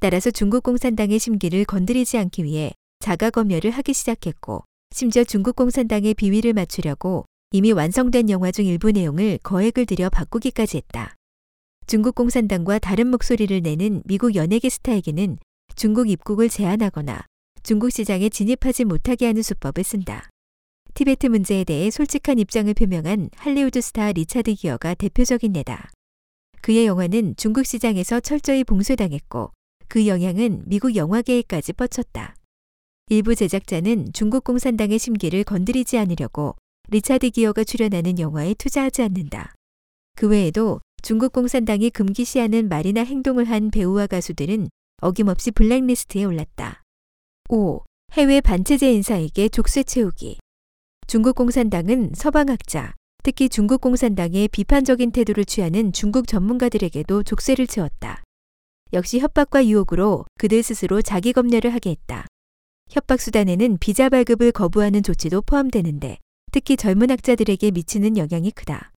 따라서 중국 공산당의 심기를 건드리지 않기 위해 자가 검열을 하기 시작했고, 심지어 중국 공산당의 비위를 맞추려고 이미 완성된 영화 중 일부 내용을 거액을 들여 바꾸기까지 했다. 중국 공산당과 다른 목소리를 내는 미국 연예계 스타에게는 중국 입국을 제한하거나 중국 시장에 진입하지 못하게 하는 수법을 쓴다. 티베트 문제에 대해 솔직한 입장을 표명한 할리우드 스타 리차드 기어가 대표적인 예다. 그의 영화는 중국 시장에서 철저히 봉쇄당했고 그 영향은 미국 영화계에까지 뻗쳤다. 일부 제작자는 중국 공산당의 심기를 건드리지 않으려고 리차드 기어가 출연하는 영화에 투자하지 않는다. 그 외에도 중국 공산당이 금기시하는 말이나 행동을 한 배우와 가수들은 어김없이 블랙리스트에 올랐다. 5. 해외 반체제 인사에게 족쇄 채우기. 중국 공산당은 서방학자, 특히 중국 공산당에 비판적인 태도를 취하는 중국 전문가들에게도 족쇄를 채웠다. 역시 협박과 유혹으로 그들 스스로 자기 검열을 하게 했다. 협박 수단에는 비자 발급을 거부하는 조치도 포함되는데 특히 젊은 학자들에게 미치는 영향이 크다.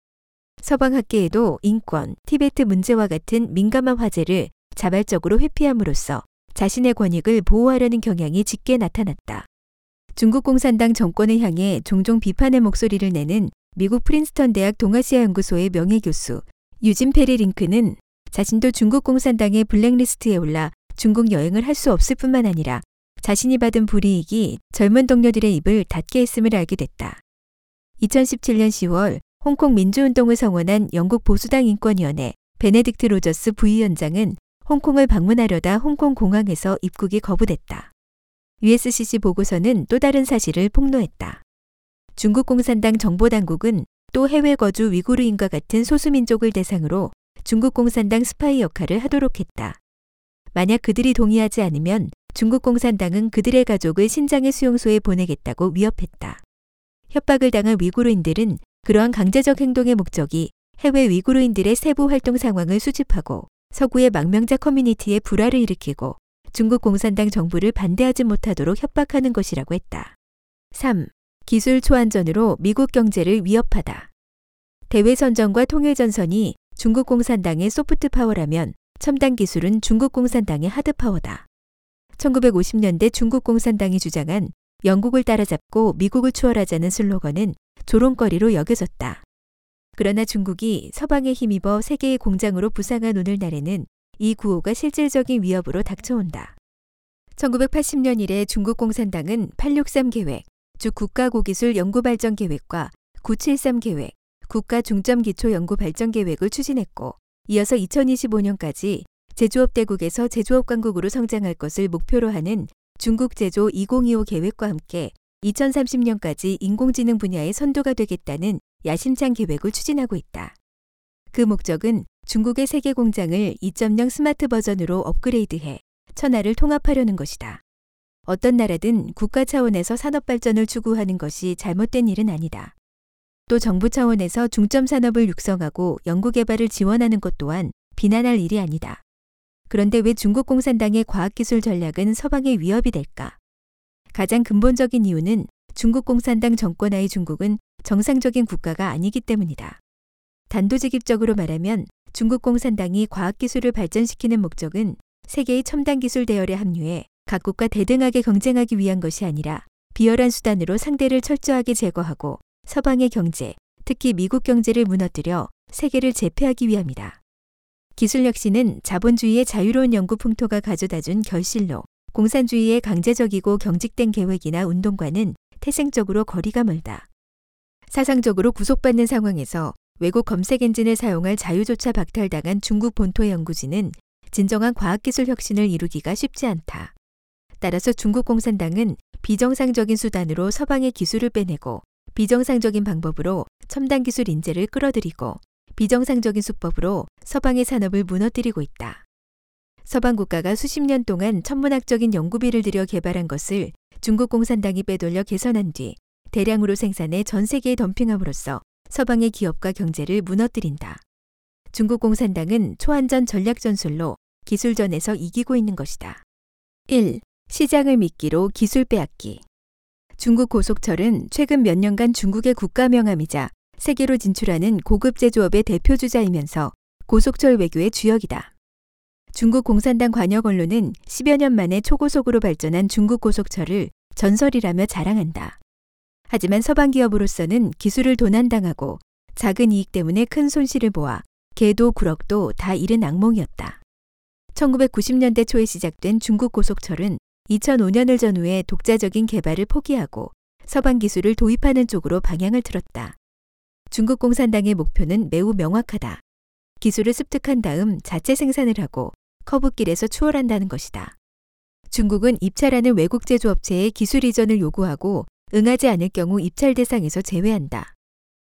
서방 학계에도 인권, 티베트 문제와 같은 민감한 화제를 자발적으로 회피함으로써 자신의 권익을 보호하려는 경향이 짙게 나타났다. 중국 공산당 정권을 향해 종종 비판의 목소리를 내는 미국 프린스턴 대학 동아시아 연구소의 명예 교수 유진 페리 링크는 자신도 중국 공산당의 블랙리스트에 올라 중국 여행을 할 수 없을 뿐만 아니라 자신이 받은 불이익이 젊은 동료들의 입을 닫게 했음을 알게 됐다. 2017년 10월 홍콩 민주운동을 성원한 영국 보수당 인권위원회 베네딕트 로저스 부위원장은 홍콩을 방문하려다 홍콩 공항에서 입국이 거부됐다. USCC 보고서는 또 다른 사실을 폭로했다. 중국 공산당 정보당국은 또 해외 거주 위구르인과 같은 소수민족을 대상으로 중국 공산당 스파이 역할을 하도록 했다. 만약 그들이 동의하지 않으면 중국 공산당은 그들의 가족을 신장의 수용소에 보내겠다고 위협했다. 협박을 당한 위구르인들은 그러한 강제적 행동의 목적이 해외 위구르인들의 세부 활동 상황을 수집하고 서구의 망명자 커뮤니티에 불화를 일으키고 중국 공산당 정부를 반대하지 못하도록 협박하는 것이라고 했다. 3. 기술 초안전으로 미국 경제를 위협하다. 대외 선전과 통일 전선이 중국 공산당의 소프트 파워라면 첨단 기술은 중국 공산당의 하드 파워다. 1950년대 중국 공산당이 주장한 영국을 따라잡고 미국을 추월하자는 슬로건은 조롱거리로 여겨졌다. 그러나 중국이 서방에 힘입어 세계의 공장으로 부상한 오늘날에는 이 구호가 실질적인 위협으로 닥쳐온다. 1980년 이래 중국 공산당은 863 계획, 즉 국가고기술 연구발전 계획과 973 계획, 국가 중점 기초 연구 발전 계획을 추진했고 이어서 2025년까지 제조업 대국에서 제조업 강국으로 성장할 것을 목표로 하는 중국 제조 2025 계획과 함께 2030년까지 인공지능 분야의 선도가 되겠다는 야심찬 계획을 추진하고 있다. 그 목적은 중국의 세계 공장을 2.0 스마트 버전으로 업그레이드해 천하를 통합하려는 것이다. 어떤 나라든 국가 차원에서 산업 발전을 추구하는 것이 잘못된 일은 아니다. 또 정부 차원에서 중점 산업을 육성하고 연구 개발을 지원하는 것 또한 비난할 일이 아니다. 그런데 왜 중국 공산당의 과학기술 전략은 서방의 위협이 될까? 가장 근본적인 이유는 중국 공산당 정권하의 중국은 정상적인 국가가 아니기 때문이다. 단도직입적으로 말하면 중국 공산당이 과학기술을 발전시키는 목적은 세계의 첨단 기술 대열에 합류해 각국과 대등하게 경쟁하기 위한 것이 아니라 비열한 수단으로 상대를 철저하게 제거하고 서방의 경제, 특히 미국 경제를 무너뜨려 세계를 제패하기 위함이다. 기술 혁신은 자본주의의 자유로운 연구 풍토가 가져다 준 결실로 공산주의의 강제적이고 경직된 계획이나 운동과는 태생적으로 거리가 멀다. 사상적으로 구속받는 상황에서 외국 검색 엔진을 사용할 자유조차 박탈당한 중국 본토의 연구진은 진정한 과학기술 혁신을 이루기가 쉽지 않다. 따라서 중국 공산당은 비정상적인 수단으로 서방의 기술을 빼내고 비정상적인 방법으로 첨단 기술 인재를 끌어들이고 비정상적인 수법으로 서방의 산업을 무너뜨리고 있다. 서방 국가가 수십 년 동안 천문학적인 연구비를 들여 개발한 것을 중국 공산당이 빼돌려 개선한 뒤 대량으로 생산해 전 세계에 덤핑함으로써 서방의 기업과 경제를 무너뜨린다. 중국 공산당은 초안전 전략 전술로 기술전에서 이기고 있는 것이다. 1. 시장을 미끼로 기술 빼앗기. 중국 고속철은 최근 몇 년간 중국의 국가 명함이자 세계로 진출하는 고급 제조업의 대표 주자이면서 고속철 외교의 주역이다. 중국 공산당 관역 언론은 10여 년 만에 초고속으로 발전한 중국 고속철을 전설이라며 자랑한다. 하지만 서방 기업으로서는 기술을 도난당하고 작은 이익 때문에 큰 손실을 보아 개도 구럭도 다 잃은 악몽이었다. 1990년대 초에 시작된 중국 고속철은 2005년을 전후해 독자적인 개발을 포기하고 서방 기술을 도입하는 쪽으로 방향을 틀었다. 중국 공산당의 목표는 매우 명확하다. 기술을 습득한 다음 자체 생산을 하고 커브길에서 추월한다는 것이다. 중국은 입찰하는 외국 제조업체의 기술 이전을 요구하고 응하지 않을 경우 입찰 대상에서 제외한다.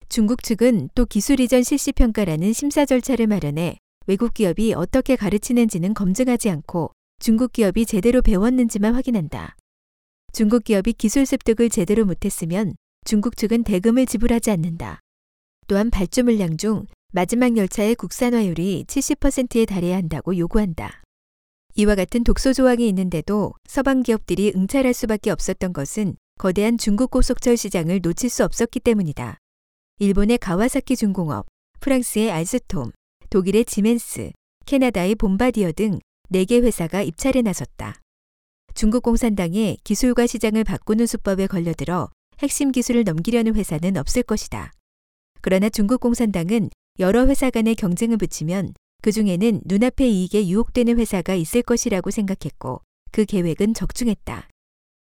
중국 측은 또 기술 이전 실시 평가라는 심사 절차를 마련해 외국 기업이 어떻게 가르치는지는 검증하지 않고 중국 기업이 제대로 배웠는지만 확인한다. 중국 기업이 기술 습득을 제대로 못했으면 중국 측은 대금을 지불하지 않는다. 또한 발주 물량 중 마지막 열차의 국산화율이 70%에 달해야 한다고 요구한다. 이와 같은 독소 조항이 있는데도 서방 기업들이 응찰할 수밖에 없었던 것은 거대한 중국 고속철 시장을 놓칠 수 없었기 때문이다. 일본의 가와사키 중공업, 프랑스의 알스톰, 독일의 지멘스, 캐나다의 봄바디어 등 4개 회사가 입찰에 나섰다. 중국 공산당에 기술과 시장을 바꾸는 수법에 걸려들어 핵심 기술을 넘기려는 회사는 없을 것이다. 그러나 중국 공산당은 여러 회사 간의 경쟁을 붙이면 그 중에는 눈앞의 이익에 유혹되는 회사가 있을 것이라고 생각했고 그 계획은 적중했다.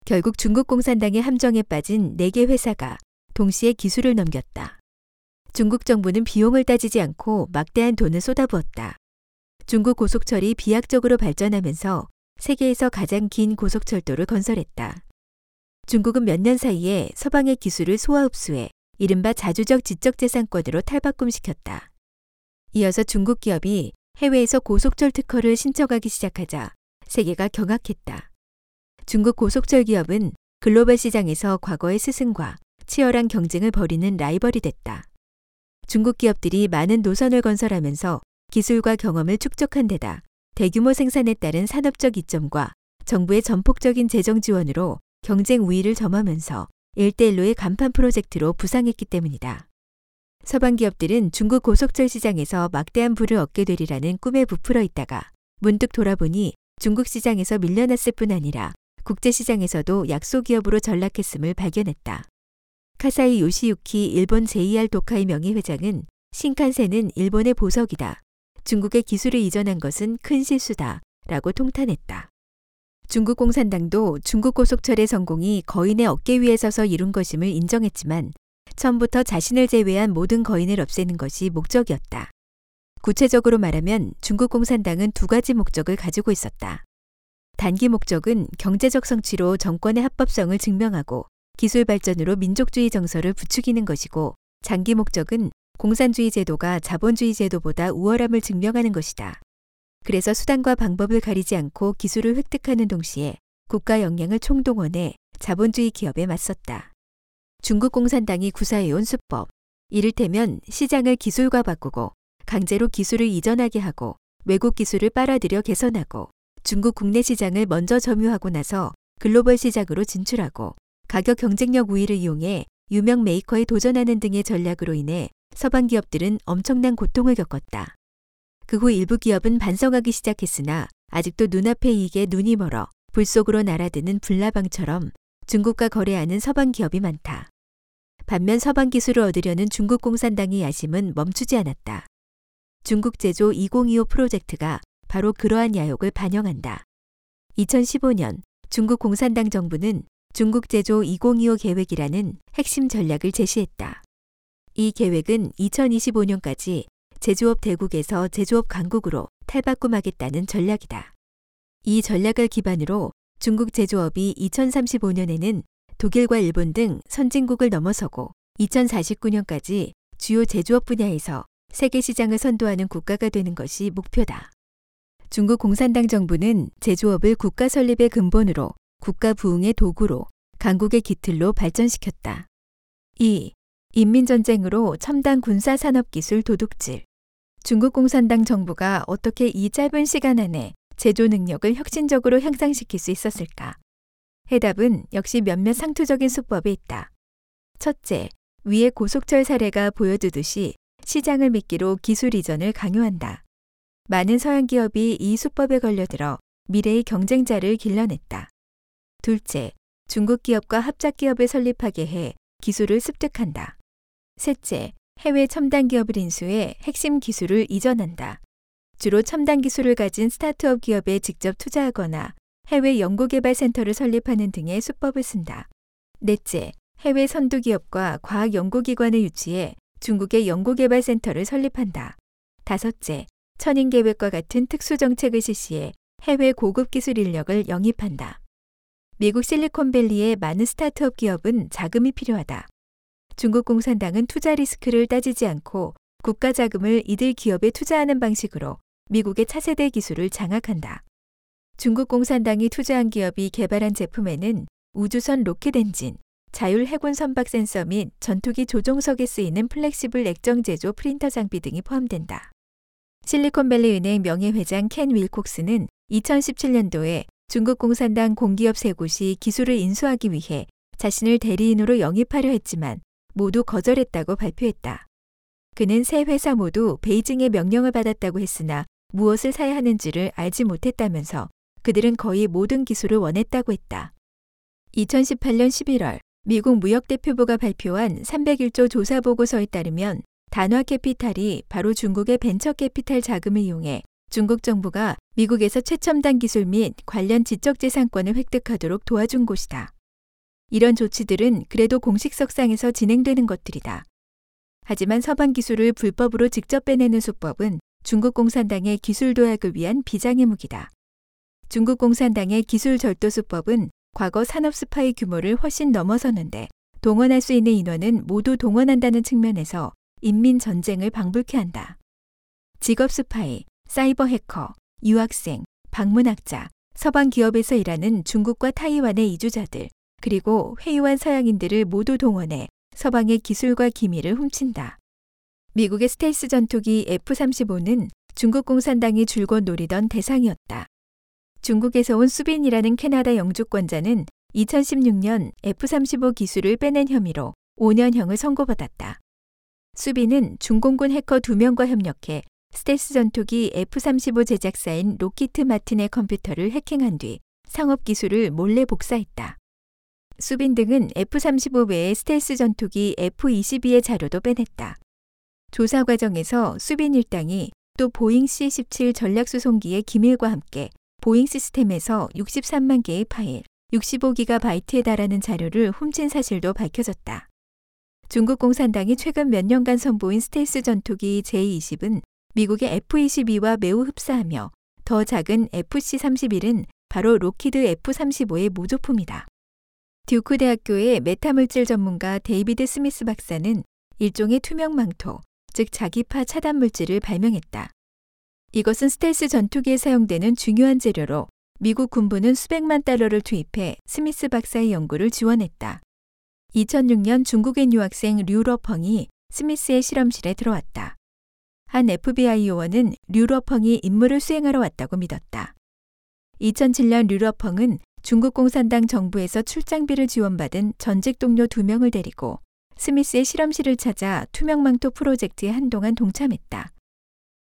결국 중국 공산당의 함정에 빠진 4개 회사가 동시에 기술을 넘겼다. 중국 정부는 비용을 따지지 않고 막대한 돈을 쏟아부었다. 중국 고속철이 비약적으로 발전하면서 세계에서 가장 긴 고속철도를 건설했다. 중국은 몇 년 사이에 서방의 기술을 소화 흡수해 이른바 자주적 지적재산권으로 탈바꿈시켰다. 이어서 중국 기업이 해외에서 고속철 특허를 신청하기 시작하자 세계가 경악했다. 중국 고속철 기업은 글로벌 시장에서 과거의 스승과 치열한 경쟁을 벌이는 라이벌이 됐다. 중국 기업들이 많은 노선을 건설하면서 기술과 경험을 축적한 데다 대규모 생산에 따른 산업적 이점과 정부의 전폭적인 재정 지원으로 경쟁 우위를 점하면서 일대일로의 간판 프로젝트로 부상했기 때문이다. 서방 기업들은 중국 고속철 시장에서 막대한 부를 얻게 되리라는 꿈에 부풀어 있다가 문득 돌아보니 중국 시장에서 밀려났을 뿐 아니라 국제 시장에서도 약소 기업으로 전락했음을 발견했다. 카사이 요시유키 일본 JR 도카이 명예회장은 신칸센은 일본의 보석이다. 중국에 기술을 이전한 것은 큰 실수다. 라고 통탄했다. 중국 공산당도 중국 고속철의 성공이 거인의 어깨 위에 서서 이룬 것임을 인정했지만 처음부터 자신을 제외한 모든 거인을 없애는 것이 목적이었다. 구체적으로 말하면 중국 공산당은 두 가지 목적을 가지고 있었다. 단기 목적은 경제적 성취로 정권의 합법성을 증명하고 기술 발전으로 민족주의 정서를 부추기는 것이고 장기 목적은 공산주의 제도가 자본주의 제도보다 우월함을 증명하는 것이다. 그래서 수단과 방법을 가리지 않고 기술을 획득하는 동시에 국가 역량을 총동원해 자본주의 기업에 맞섰다. 중국 공산당이 구사해온 수법, 이를테면 시장을 기술과 바꾸고 강제로 기술을 이전하게 하고 외국 기술을 빨아들여 개선하고 중국 국내 시장을 먼저 점유하고 나서 글로벌 시장으로 진출하고 가격 경쟁력 우위를 이용해 유명 메이커에 도전하는 등의 전략으로 인해 서방 기업들은 엄청난 고통을 겪었다. 그 후 일부 기업은 반성하기 시작했으나 아직도 눈앞의 이익에 눈이 멀어 불 속으로 날아드는 불나방처럼 중국과 거래하는 서방 기업이 많다. 반면 서방 기술을 얻으려는 중국 공산당의 야심은 멈추지 않았다. 중국 제조 2025 프로젝트가 바로 그러한 야욕을 반영한다. 2015년 중국 공산당 정부는 중국 제조 2025 계획이라는 핵심 전략을 제시했다. 이 계획은 2025년까지 제조업 대국에서 제조업 강국으로 탈바꿈하겠다는 전략이다. 이 전략을 기반으로 중국 제조업이 2035년에는 독일과 일본 등 선진국을 넘어서고 2049년까지 주요 제조업 분야에서 세계 시장을 선도하는 국가가 되는 것이 목표다. 중국 공산당 정부는 제조업을 국가 설립의 근본으로 국가 부흥의 도구로 강국의 기틀로 발전시켰다. 2. 인민전쟁으로 첨단 군사 산업 기술 도둑질. 중국 공산당 정부가 어떻게 이 짧은 시간 안에 제조 능력을 혁신적으로 향상시킬 수 있었을까? 해답은 역시 몇몇 상투적인 수법이 있다. 첫째, 위의 고속철 사례가 보여두듯이 시장을 미끼로 기술 이전을 강요한다. 많은 서양 기업이 이 수법에 걸려들어 미래의 경쟁자를 길러냈다. 둘째, 중국 기업과 합작 기업을 설립하게 해 기술을 습득한다. 셋째, 해외 첨단 기업을 인수해 핵심 기술을 이전한다. 주로 첨단 기술을 가진 스타트업 기업에 직접 투자하거나 해외 연구개발센터를 설립하는 등의 수법을 쓴다. 넷째, 해외 선두 기업과 과학 연구기관을 유치해 중국의 연구개발센터를 설립한다. 다섯째, 천인 계획과 같은 특수 정책을 실시해 해외 고급 기술 인력을 영입한다. 미국 실리콘밸리의 많은 스타트업 기업은 자금이 필요하다. 중국 공산당은 투자 리스크를 따지지 않고 국가 자금을 이들 기업에 투자하는 방식으로 미국의 차세대 기술을 장악한다. 중국 공산당이 투자한 기업이 개발한 제품에는 우주선 로켓 엔진, 자율 해군 선박 센서 및 전투기 조종석에 쓰이는 flexible 액정 제조 프린터 장비 등이 포함된다. 실리콘밸리 은행 명예회장 켄 윌콕스는 2017년도에 중국 공산당 공기업 세 곳이 기술을 인수하기 위해 자신을 대리인으로 영입하려 했지만 모두 거절했다고 발표했다. 그는 세 회사 모두 베이징의 명령을 받았다고 했으나 무엇을 사야 하는지를 알지 못했다면서 그들은 거의 모든 기술을 원했다고 했다. 2018년 11월 미국 무역대표부가 발표한 301조 조사 보고서에 따르면 단화 캐피탈이 바로 중국의 벤처 캐피탈 자금을 이용해 중국 정부가 미국에서 최첨단 기술 및 관련 지적재산권을 획득하도록 도와준 곳이다. 이런 조치들은 그래도 공식석상에서 진행되는 것들이다. 하지만 서방 기술을 불법으로 직접 빼내는 수법은 중국 공산당의 기술 도약을 위한 비장의 무기다. 중국 공산당의 기술 절도 수법은 과거 산업 스파이 규모를 훨씬 넘어서는데 동원할 수 있는 인원은 모두 동원한다는 측면에서 인민 전쟁을 방불케 한다. 직업 스파이, 사이버 해커, 유학생, 방문학자, 서방 기업에서 일하는 중국과 타이완의 이주자들, 그리고 회유한 서양인들을 모두 동원해 서방의 기술과 기밀을 훔친다. 미국의 스텔스 전투기 F-35는 중국 공산당이 줄곧 노리던 대상이었다. 중국에서 온 수빈이라는 캐나다 영주권자는 2016년 F-35 기술을 빼낸 혐의로 5년형을 선고받았다. 수비는 중공군 해커 2명과 협력해 스텔스 전투기 F-35 제작사인 록히드 마틴의 컴퓨터를 해킹한 뒤 상업 기술을 몰래 복사했다. 수빈 등은 F-35 외에 스텔스 전투기 F-22의 자료도 빼냈다. 조사 과정에서 수빈 일당이 또 보잉 C-17 전략수송기의 기밀과 함께 보잉 시스템에서 63만 개의 파일, 65기가바이트에 달하는 자료를 훔친 사실도 밝혀졌다. 중국 공산당이 최근 몇 년간 선보인 스텔스 전투기 J-20은 미국의 F-22와 매우 흡사하며 더 작은 FC-31은 바로 록히드 F-35의 모조품이다. 듀크 대학교의 메타물질 전문가 데이비드 스미스 박사는 일종의 투명 망토, 즉 자기파 차단 물질을 발명했다. 이것은 스텔스 전투기에 사용되는 중요한 재료로 미국 군부는 수백만 달러를 투입해 스미스 박사의 연구를 지원했다. 2006년 중국인 유학생 류러펑이 스미스의 실험실에 들어왔다. 한 FBI 요원은 류러펑이 임무를 수행하러 왔다고 믿었다. 2007년 류러펑은 중국 공산당 정부에서 출장비를 지원받은 전직 동료 두 명을 데리고 스미스의 실험실을 찾아 투명망토 프로젝트에 한동안 동참했다.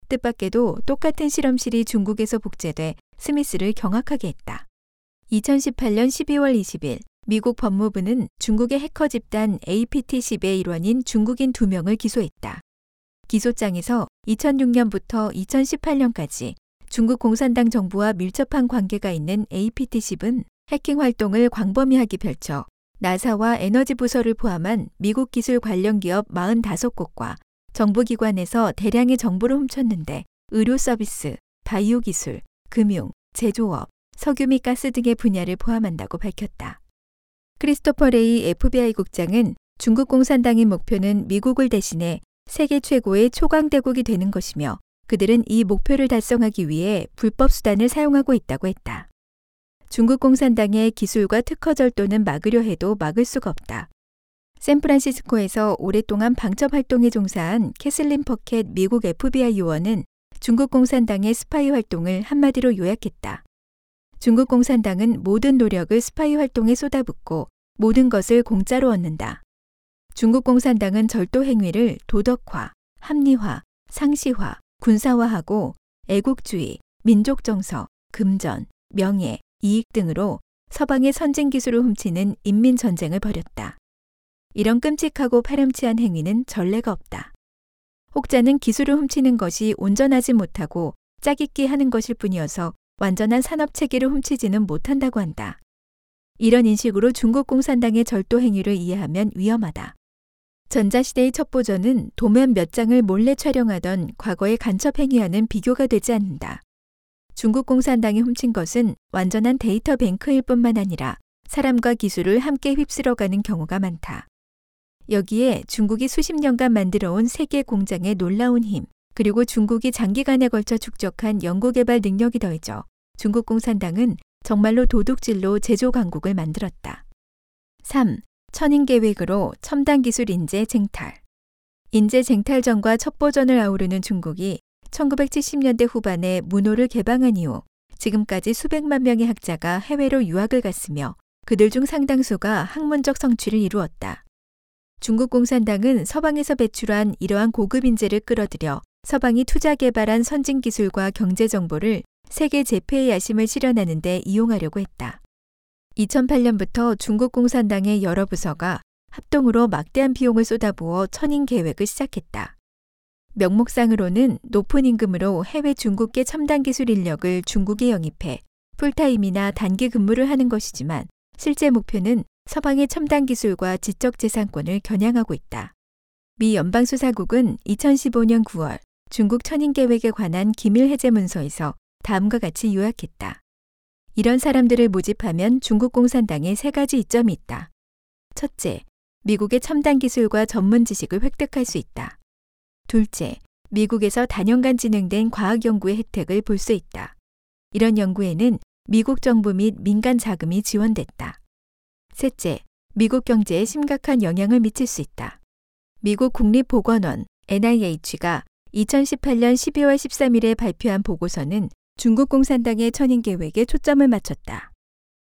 뜻밖에도 똑같은 실험실이 중국에서 복제돼 스미스를 경악하게 했다. 2018년 12월 20일 미국 법무부는 중국의 해커 집단 APT10의 일원인 중국인 두 명을 기소했다. 기소장에서 2006년부터 2018년까지 중국 공산당 정부와 밀접한 관계가 있는 APT10은 해킹 활동을 광범위하게 펼쳐 나사와 에너지 부서를 포함한 미국 기술 관련 기업 45곳과 정부기관에서 대량의 정보를 훔쳤는데 의료 서비스, 바이오 기술, 금융, 제조업, 석유 및 가스 등의 분야를 포함한다고 밝혔다. 크리스토퍼 레이 FBI 국장은 중국 공산당의 목표는 미국을 대신해 세계 최고의 초강대국이 되는 것이며 그들은 이 목표를 달성하기 위해 불법 수단을 사용하고 있다고 했다. 중국 공산당의 기술과 특허 절도는 막으려 해도 막을 수가 없다. 샌프란시스코에서 오랫동안 방첩 활동에 종사한 캐슬린 퍼켓 미국 FBI 요원은 중국 공산당의 스파이 활동을 한마디로 요약했다. 중국 공산당은 모든 노력을 스파이 활동에 쏟아붓고 모든 것을 공짜로 얻는다. 중국 공산당은 절도 행위를 도덕화, 합리화, 상시화, 군사화하고 애국주의, 민족 정서, 금전, 명예, 이익 등으로 서방의 선진 기술을 훔치는 인민 전쟁을 벌였다. 이런 끔찍하고 파렴치한 행위는 전례가 없다. 혹자는 기술을 훔치는 것이 온전하지 못하고 짜깁기 하는 것일 뿐이어서 완전한 산업 체계를 훔치지는 못한다고 한다. 이런 인식으로 중국 공산당의 절도 행위를 이해하면 위험하다. 전자시대의 첩보전은 도면 몇 장을 몰래 촬영하던 과거의 간첩 행위와는 비교가 되지 않는다. 중국 공산당이 훔친 것은 완전한 데이터 뱅크일 뿐만 아니라 사람과 기술을 함께 휩쓸어가는 경우가 많다. 여기에 중국이 수십 년간 만들어온 세계 공장의 놀라운 힘, 그리고 중국이 장기간에 걸쳐 축적한 연구개발 능력이 더해져 중국 공산당은 정말로 도둑질로 제조 강국을 만들었다. 3. 천인 계획으로 첨단 기술 인재 쟁탈. 인재 쟁탈전과 첩보전을 아우르는 중국이 1970년대 후반에 문호를 개방한 이후 지금까지 수백만 명의 학자가 해외로 유학을 갔으며 그들 중 상당수가 학문적 성취를 이루었다. 중국 공산당은 서방에서 배출한 이러한 고급 인재를 끌어들여 서방이 투자 개발한 선진 기술과 경제 정보를 세계 재패의 야심을 실현하는 데 이용하려고 했다. 2008년부터 중국 공산당의 여러 부서가 합동으로 막대한 비용을 쏟아부어 천인 계획을 시작했다. 명목상으로는 높은 임금으로 해외 중국계 첨단 기술 인력을 중국에 영입해 풀타임이나 단기 근무를 하는 것이지만 실제 목표는 서방의 첨단 기술과 지적 재산권을 겨냥하고 있다. 미 연방수사국은 2015년 9월 중국 천인 계획에 관한 기밀 해제 문서에서 다음과 같이 요약했다. 이런 사람들을 모집하면 중국 공산당에 세 가지 이점이 있다. 첫째, 미국의 첨단 기술과 전문 지식을 획득할 수 있다. 둘째, 미국에서 단연간 진행된 과학 연구의 혜택을 볼 수 있다. 이런 연구에는 미국 정부 및 민간 자금이 지원됐다. 셋째, 미국 경제에 심각한 영향을 미칠 수 있다. 미국 국립보건원 NIH가 2018년 12월 13일에 발표한 보고서는 중국 공산당의 천인 계획에 초점을 맞췄다.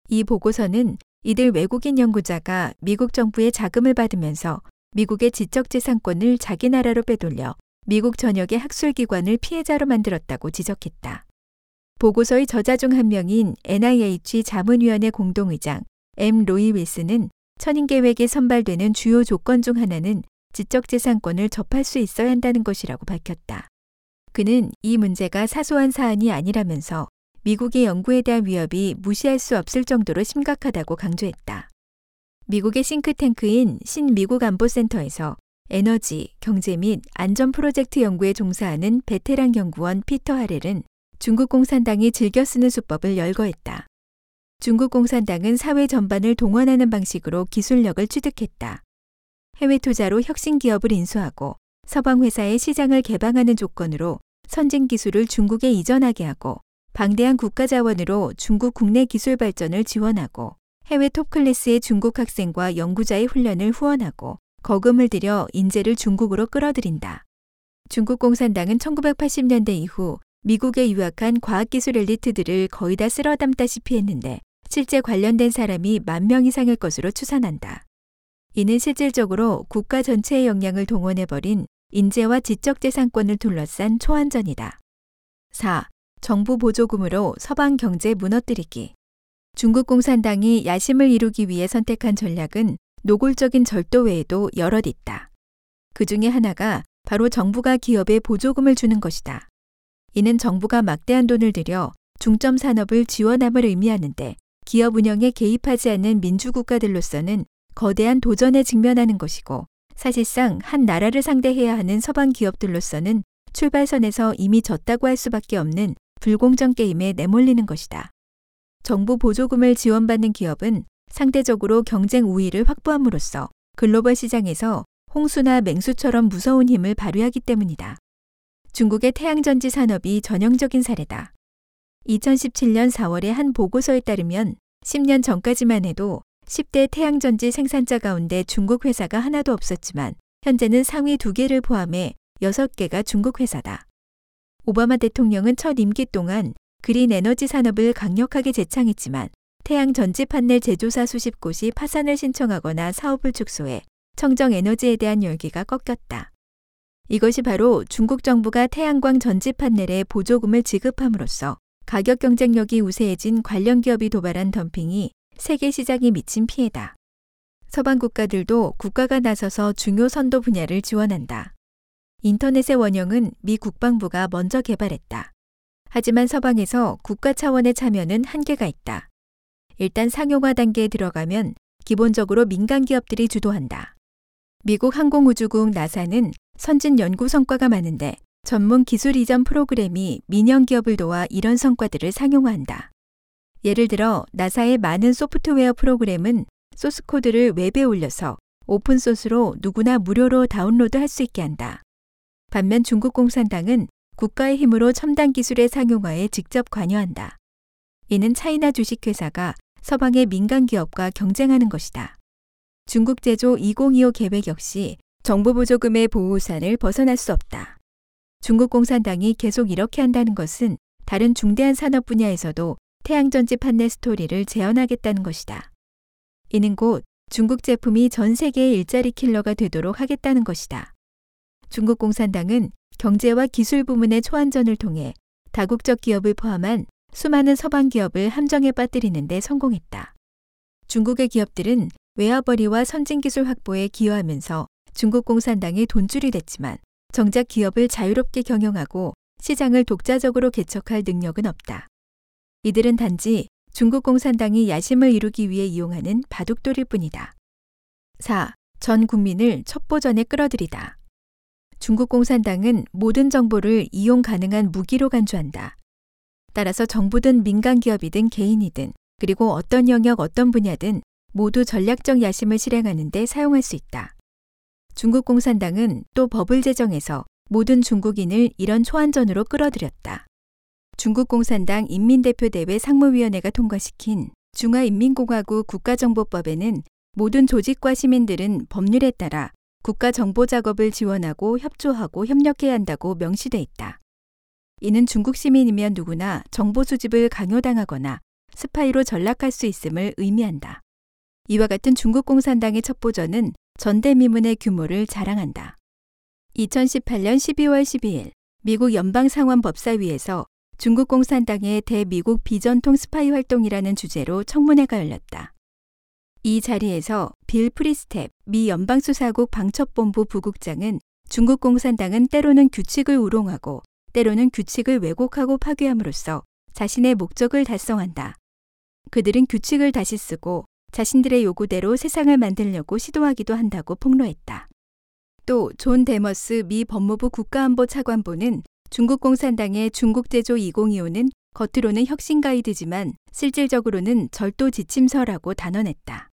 이 보고서는 이들 외국인 연구자가 미국 정부의 자금을 받으면서 미국의 지적재산권을 자기 나라로 빼돌려 미국 전역의 학술기관을 피해자로 만들었다고 지적했다. 보고서의 저자 중 한 명인 NIH 자문위원회 공동의장 M. 로이 윌스는 천인 계획에 선발되는 주요 조건 중 하나는 지적재산권을 접할 수 있어야 한다는 것이라고 밝혔다. 그는 이 문제가 사소한 사안이 아니라면서 미국의 연구에 대한 위협이 무시할 수 없을 정도로 심각하다고 강조했다. 미국의 싱크탱크인 신미국 안보센터에서 에너지, 경제 및 안전 프로젝트 연구에 종사하는 베테랑 연구원 피터 하렐은 중국 공산당이 즐겨 쓰는 수법을 열거했다. 중국 공산당은 사회 전반을 동원하는 방식으로 기술력을 취득했다. 해외 투자로 혁신 기업을 인수하고 서방 회사의 시장을 개방하는 조건으로 선진 기술을 중국에 이전하게 하고 방대한 국가 자원으로 중국 국내 기술 발전을 지원하고 해외 톱클래스의 중국 학생과 연구자의 훈련을 후원하고 거금을 들여 인재를 중국으로 끌어들인다. 중국 공산당은 1980년대 이후 미국에 유학한 과학기술 엘리트들을 거의 다 쓸어 담다시피 했는데 실제 관련된 사람이 만 명 이상일 것으로 추산한다. 이는 실질적으로 국가 전체의 역량을 동원해버린 인재와 지적재산권을 둘러싼 초안전이다. 4. 정부 보조금으로 서방 경제 무너뜨리기. 중국 공산당이 야심을 이루기 위해 선택한 전략은 노골적인 절도 외에도 여럿 있다. 그 중에 하나가 바로 정부가 기업에 보조금을 주는 것이다. 이는 정부가 막대한 돈을 들여 중점 산업을 지원함을 의미하는데 기업 운영에 개입하지 않는 민주국가들로서는 거대한 도전에 직면하는 것이고 사실상 한 나라를 상대해야 하는 서방 기업들로서는 출발선에서 이미 졌다고 할 수밖에 없는 불공정 게임에 내몰리는 것이다. 정부 보조금을 지원받는 기업은 상대적으로 경쟁 우위를 확보함으로써 글로벌 시장에서 홍수나 맹수처럼 무서운 힘을 발휘하기 때문이다. 중국의 태양전지 산업이 전형적인 사례다. 2017년 4월의 한 보고서에 따르면 10년 전까지만 해도 10대 태양전지 생산자 가운데 중국 회사가 하나도 없었지만 현재는 상위 2개를 포함해 6개가 중국 회사다. 오바마 대통령은 첫 임기 동안 그린 에너지 산업을 강력하게 제창했지만 태양 전지 판넬 제조사 수십 곳이 파산을 신청하거나 사업을 축소해 청정 에너지에 대한 열기가 꺾였다. 이것이 바로 중국 정부가 태양광 전지 판넬에 보조금을 지급함으로써 가격 경쟁력이 우세해진 관련 기업이 도발한 덤핑이 세계 시장에 미친 피해다. 서방 국가들도 국가가 나서서 중요 선도 분야를 지원한다. 인터넷의 원형은 미 국방부가 먼저 개발했다. 하지만 서방에서 국가 차원의 참여는 한계가 있다. 일단 상용화 단계에 들어가면 기본적으로 민간 기업들이 주도한다. 미국 항공우주국 나사는 선진 연구 성과가 많은데 전문 기술 이전 프로그램이 민영 기업을 도와 이런 성과들을 상용화한다. 예를 들어 나사의 많은 소프트웨어 프로그램은 소스 코드를 웹에 올려서 오픈소스로 누구나 무료로 다운로드 할 수 있게 한다. 반면 중국 공산당은 국가의 힘으로 첨단 기술의 상용화에 직접 관여한다. 이는 차이나 주식회사가 서방의 민간 기업과 경쟁하는 것이다. 중국 제조 2025 계획 역시 정부 보조금의 보호우산을 벗어날 수 없다. 중국 공산당이 계속 이렇게 한다는 것은 다른 중대한 산업 분야에서도 태양전지 판넬 스토리를 재현하겠다는 것이다. 이는 곧 중국 제품이 전 세계의 일자리 킬러가 되도록 하겠다는 것이다. 중국 공산당은 경제와 기술 부문의 초안전을 통해 다국적 기업을 포함한 수많은 서방 기업을 함정에 빠뜨리는데 성공했다. 중국의 기업들은 외화벌이와 선진 기술 확보에 기여하면서 중국 공산당의 돈줄이 됐지만 정작 기업을 자유롭게 경영하고 시장을 독자적으로 개척할 능력은 없다. 이들은 단지 중국 공산당이 야심을 이루기 위해 이용하는 바둑돌일 뿐이다. 4. 전 국민을 첩보전에 끌어들이다. 중국 공산당은 모든 정보를 이용 가능한 무기로 간주한다. 따라서 정부든 민간 기업이든 개인이든 그리고 어떤 영역 어떤 분야든 모두 전략적 야심을 실행하는데 사용할 수 있다. 중국 공산당은 또 법을 제정해서 모든 중국인을 이런 초안전으로 끌어들였다. 중국 공산당 인민대표대회 상무위원회가 통과시킨 중화인민공화국 국가정보법에는 모든 조직과 시민들은 법률에 따라 국가 정보 작업을 지원하고 협조하고 협력해야 한다고 명시돼 있다. 이는 중국 시민이면 누구나 정보 수집을 강요당하거나 스파이로 전락할 수 있음을 의미한다. 이와 같은 중국 공산당의 첩보전은 전대미문의 규모를 자랑한다. 2018년 12월 12일 미국 연방상원법사위에서 중국 공산당의 대미국 비전통 스파이 활동이라는 주제로 청문회가 열렸다. 이 자리에서 빌 프리스텝 미 연방수사국 방첩본부 부국장은 중국 공산당은 때로는 규칙을 우롱하고 때로는 규칙을 왜곡하고 파괴함으로써 자신의 목적을 달성한다. 그들은 규칙을 다시 쓰고 자신들의 요구대로 세상을 만들려고 시도하기도 한다고 폭로했다. 또 존 데머스 미 법무부 국가안보 차관보는 중국 공산당의 중국 제조 2025는 겉으로는 혁신 가이드지만 실질적으로는 절도 지침서라고 단언했다.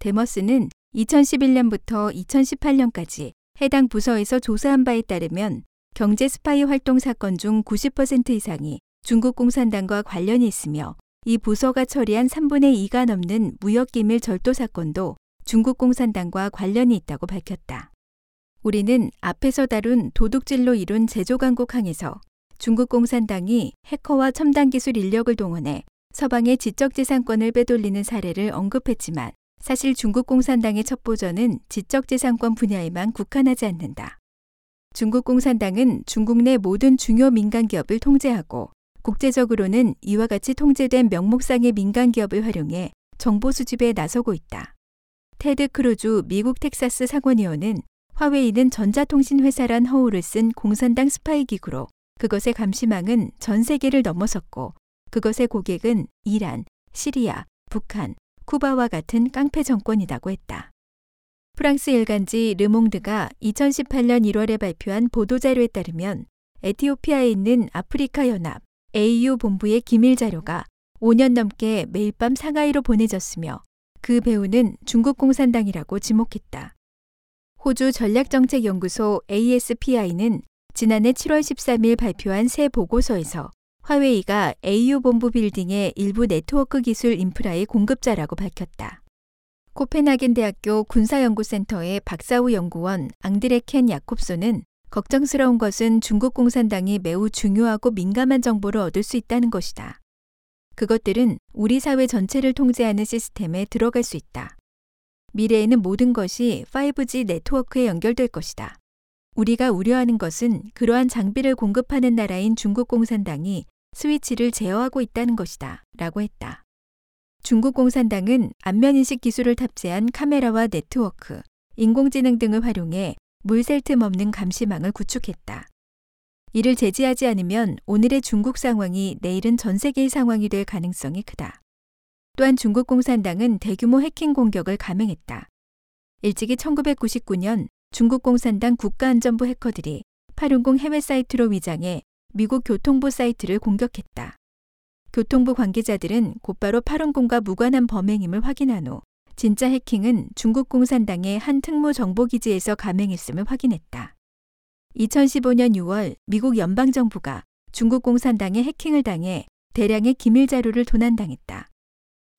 데머스는 2011년부터 2018년까지 해당 부서에서 조사한 바에 따르면 경제 스파이 활동 사건 중 90% 이상이 중국 공산당과 관련이 있으며 이 부서가 처리한 3분의 2가 넘는 무역기밀 절도 사건도 중국 공산당과 관련이 있다고 밝혔다. 우리는 앞에서 다룬 도둑질로 이룬 제조강국항에서 중국 공산당이 해커와 첨단 기술 인력을 동원해 서방의 지적재산권을 빼돌리는 사례를 언급했지만 사실 중국 공산당의 첩보전은 지적재산권 분야에만 국한하지 않는다. 중국 공산당은 중국 내 모든 중요 민간 기업을 통제하고 국제적으로는 이와 같이 통제된 명목상의 민간 기업을 활용해 정보 수집에 나서고 있다. 테드 크루즈 미국 텍사스 상원의원은 화웨이는 전자통신 회사란 허울을 쓴 공산당 스파이 기구로 그것의 감시망은 전 세계를 넘어섰고 그것의 고객은 이란, 시리아, 북한, 쿠바와 같은 깡패 정권이라고 했다. 프랑스 일간지 르몽드가 2018년 1월에 발표한 보도자료에 따르면 에티오피아에 있는 아프리카 연합 AU 본부의 기밀 자료가 5년 넘게 매일 밤 상하이로 보내졌으며 그 배우는 중국 공산당이라고 지목했다. 호주 전략정책연구소 ASPI는 지난해 7월 13일 발표한 새 보고서에서 화웨이가 AU 본부 빌딩의 일부 네트워크 기술 인프라의 공급자라고 밝혔다. 코펜하겐 대학교 군사연구센터의 박사우 연구원 앙드레 켄 야콥소는 걱정스러운 것은 중국 공산당이 매우 중요하고 민감한 정보를 얻을 수 있다는 것이다. 그것들은 우리 사회 전체를 통제하는 시스템에 들어갈 수 있다. 미래에는 모든 것이 5G 네트워크에 연결될 것이다. 우리가 우려하는 것은 그러한 장비를 공급하는 나라인 중국 공산당이 스위치를 제어하고 있다는 것이다. 라고 했다. 중국 공산당은 안면인식 기술을 탑재한 카메라와 네트워크, 인공지능 등을 활용해 물샐 틈 없는 감시망을 구축했다. 이를 제지하지 않으면 오늘의 중국 상황이 내일은 전 세계의 상황이 될 가능성이 크다. 또한 중국 공산당은 대규모 해킹 공격을 감행했다. 일찍이 1999년 중국 공산당 국가안전부 해커들이 860 해외 사이트로 위장해 미국 교통부 사이트를 공격했다. 교통부 관계자들은 곧바로 8원공과 무관한 범행임을 확인한 후 진짜 해킹은 중국 공산당의 한 특무 정보기지에서 감행했음을 확인했다. 2015년 6월 미국 연방정부가 중국 공산당의 해킹을 당해 대량의 기밀 자료를 도난당했다.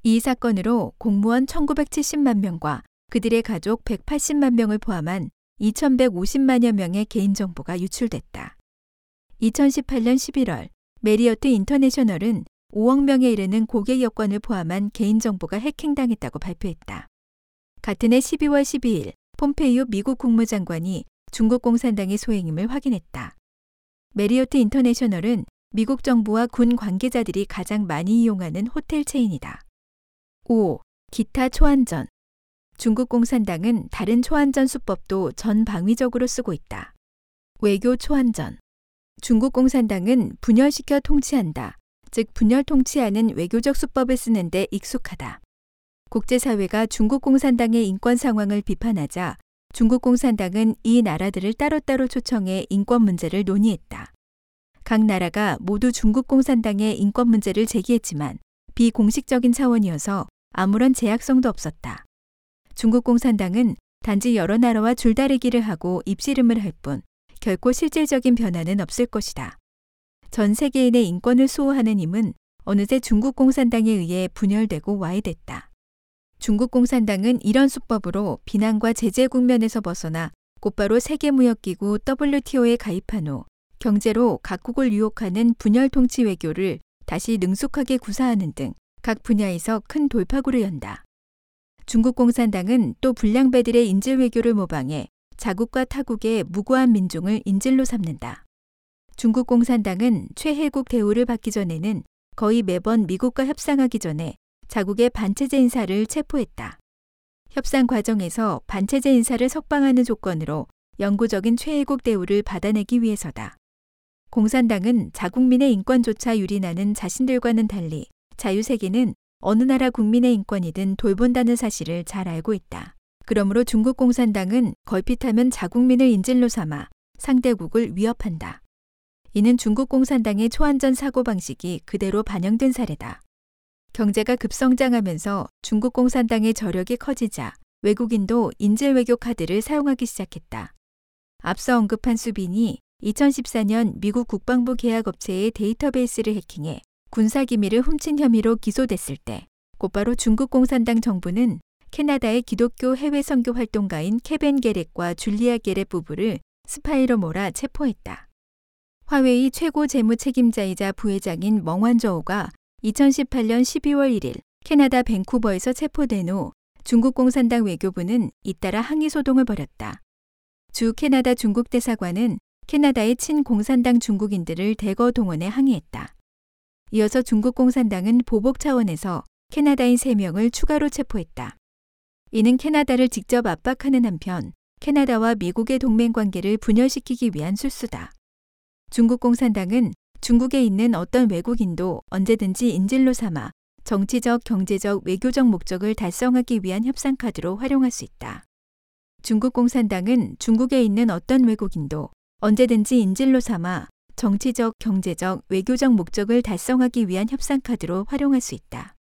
이 사건으로 공무원 1970만 명과 그들의 가족 180만 명을 포함한 2150만여 명의 개인정보가 유출됐다. 2018년 11월 메리어트 인터내셔널은 5억 명에 이르는 고객 여권을 포함한 개인정보가 해킹당했다고 발표했다. 같은 해 12월 12일 폼페이오 미국 국무장관이 중국 공산당의 소행임을 확인했다. 메리어트 인터내셔널은 미국 정부와 군 관계자들이 가장 많이 이용하는 호텔 체인이다. 5. 기타 초한전. 중국 공산당은 다른 초한전 수법도 전 방위적으로 쓰고 있다. 외교 초안전. 중국 공산당은 분열시켜 통치한다. 즉 분열 통치하는 외교적 수법을 쓰는데 익숙하다. 국제사회가 중국 공산당의 인권 상황을 비판하자 중국 공산당은 이 나라들을 따로따로 초청해 인권 문제를 논의했다. 각 나라가 모두 중국 공산당의 인권 문제를 제기했지만 비공식적인 차원이어서 아무런 제약성도 없었다. 중국 공산당은 단지 여러 나라와 줄다리기를 하고 입씨름을 할 뿐 결코 실질적인 변화는 없을 것이다. 전 세계인의 인권을 수호하는 힘은 어느새 중국 공산당에 의해 분열되고 와해됐다. 중국 공산당은 이런 수법으로 비난과 제재 국면에서 벗어나 곧바로 세계무역기구 WTO에 가입한 후 경제로 각국을 유혹하는 분열 통치 외교를 다시 능숙하게 구사하는 등 각 분야에서 큰 돌파구를 연다. 중국 공산당은 또 불량배들의 인질 외교를 모방해 자국과 타국의 무고한 민중을 인질로 삼는다. 중국 공산당은 최혜국 대우를 받기 전에는 거의 매번 미국과 협상하기 전에 자국의 반체제 인사를 체포했다. 협상 과정에서 반체제 인사를 석방하는 조건으로 영구적인 최혜국 대우를 받아내기 위해서다. 공산당은 자국민의 인권조차 유린하는 자신들과는 달리 자유세계는 어느 나라 국민의 인권이든 돌본다는 사실을 잘 알고 있다. 그러므로 중국 공산당은 걸핏하면 자국민을 인질로 삼아 상대국을 위협한다. 이는 중국 공산당의 초안전 사고방식이 그대로 반영된 사례다. 경제가 급성장하면서 중국 공산당의 저력이 커지자 외국인도 인질 외교 카드를 사용하기 시작했다. 앞서 언급한 수빈이 2014년 미국 국방부 계약업체의 데이터베이스를 해킹해 군사기밀을 훔친 혐의로 기소됐을 때 곧바로 중국 공산당 정부는 캐나다의 기독교 해외 선교 활동가인 케빈 게렛과 줄리아 게렛 부부를 스파이로 몰아 체포했다. 화웨이 최고 재무 책임자이자 부회장인 멍완저우가 2018년 12월 1일 캐나다 밴쿠버에서 체포된 후 중국 공산당 외교부는 잇따라 항의 소동을 벌였다. 주 캐나다 중국 대사관은 캐나다의 친공산당 중국인들을 대거 동원해 항의했다. 이어서 중국 공산당은 보복 차원에서 캐나다인 3명을 추가로 체포했다. 이는 캐나다를 직접 압박하는 한편 캐나다와 미국의 동맹 관계를 분열시키기 위한 술수다. 중국 공산당은 중국에 있는 어떤 외국인도 언제든지 인질로 삼아 정치적, 경제적, 외교적 목적을 달성하기 위한 협상 카드로 활용할 수 있다. 중국 공산당은 중국에 있는 어떤 외국인도 언제든지 인질로 삼아 정치적, 경제적, 외교적 목적을 달성하기 위한 협상 카드로 활용할 수 있다.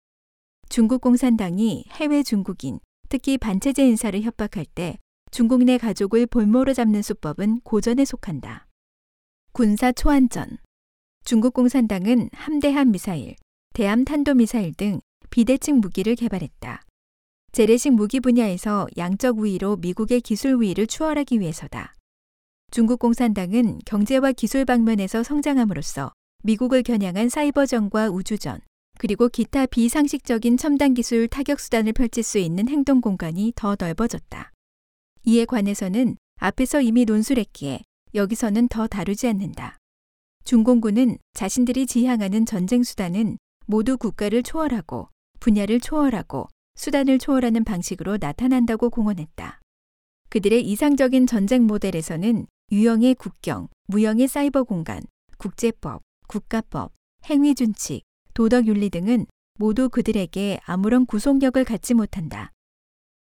중국 공산당이 해외 중국인, 특히 반체제 인사를 협박할 때 중국 내 가족을 볼모로 잡는 수법은 고전에 속한다. 군사 초안전. 중국 공산당은 함대함 미사일, 대함 탄도 미사일 등 비대칭 무기를 개발했다. 재래식 무기 분야에서 양적 우위로 미국의 기술 우위를 추월하기 위해서다. 중국 공산당은 경제와 기술 방면에서 성장함으로써 미국을 겨냥한 사이버전과 우주전, 그리고 기타 비상식적인 첨단 기술 타격 수단을 펼칠 수 있는 행동 공간이 더 넓어졌다. 이에 관해서는 앞에서 이미 논술했기에 여기서는 더 다루지 않는다. 중공군은 자신들이 지향하는 전쟁 수단은 모두 국가를 초월하고 분야를 초월하고 수단을 초월하는 방식으로 나타난다고 공언했다. 그들의 이상적인 전쟁 모델에서는 유형의 국경, 무형의 사이버 공간, 국제법, 국가법, 행위 준칙, 도덕 윤리 등은 모두 그들에게 아무런 구속력을 갖지 못한다.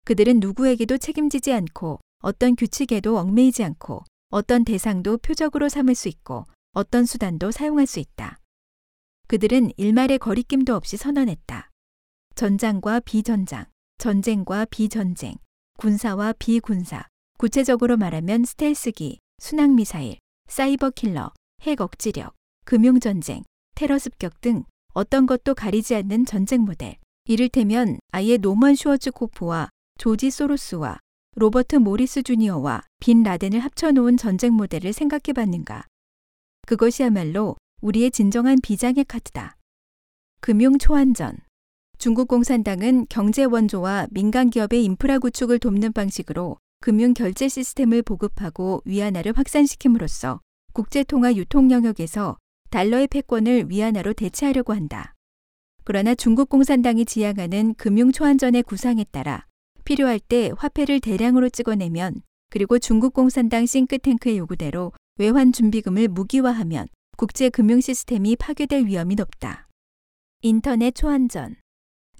그들은 누구에게도 책임지지 않고 어떤 규칙에도 얽매이지 않고 어떤 대상도 표적으로 삼을 수 있고 어떤 수단도 사용할 수 있다. 그들은 일말의 거리낌도 없이 선언했다. 전장과 비전장, 전쟁과 비전쟁, 군사와 비군사, 구체적으로 말하면 스텔스기, 순항미사일, 사이버 킬러, 핵 억지력, 금융전쟁, 테러 습격 등 어떤 것도 가리지 않는 전쟁 모델. 이를테면 아예 노먼 슈워츠코프와 조지 소로스와 로버트 모리스 주니어와 빈 라덴을 합쳐놓은 전쟁 모델을 생각해 봤는가. 그것이야말로 우리의 진정한 비장의 카드다. 금융 초한전. 중국 공산당은 경제 원조와 민간 기업의 인프라 구축을 돕는 방식으로 금융 결제 시스템을 보급하고 위안화를 확산시킴으로써 국제 통화 유통 영역에서 달러의 패권을 위안화로 대체하려고 한다. 그러나 중국 공산당이 지향하는 금융 초안전의 구상에 따라 필요할 때 화폐를 대량으로 찍어내면 그리고 중국 공산당 싱크탱크의 요구대로 외환 준비금을 무기화하면 국제 금융 시스템이 파괴될 위험이 높다. 인터넷 초안전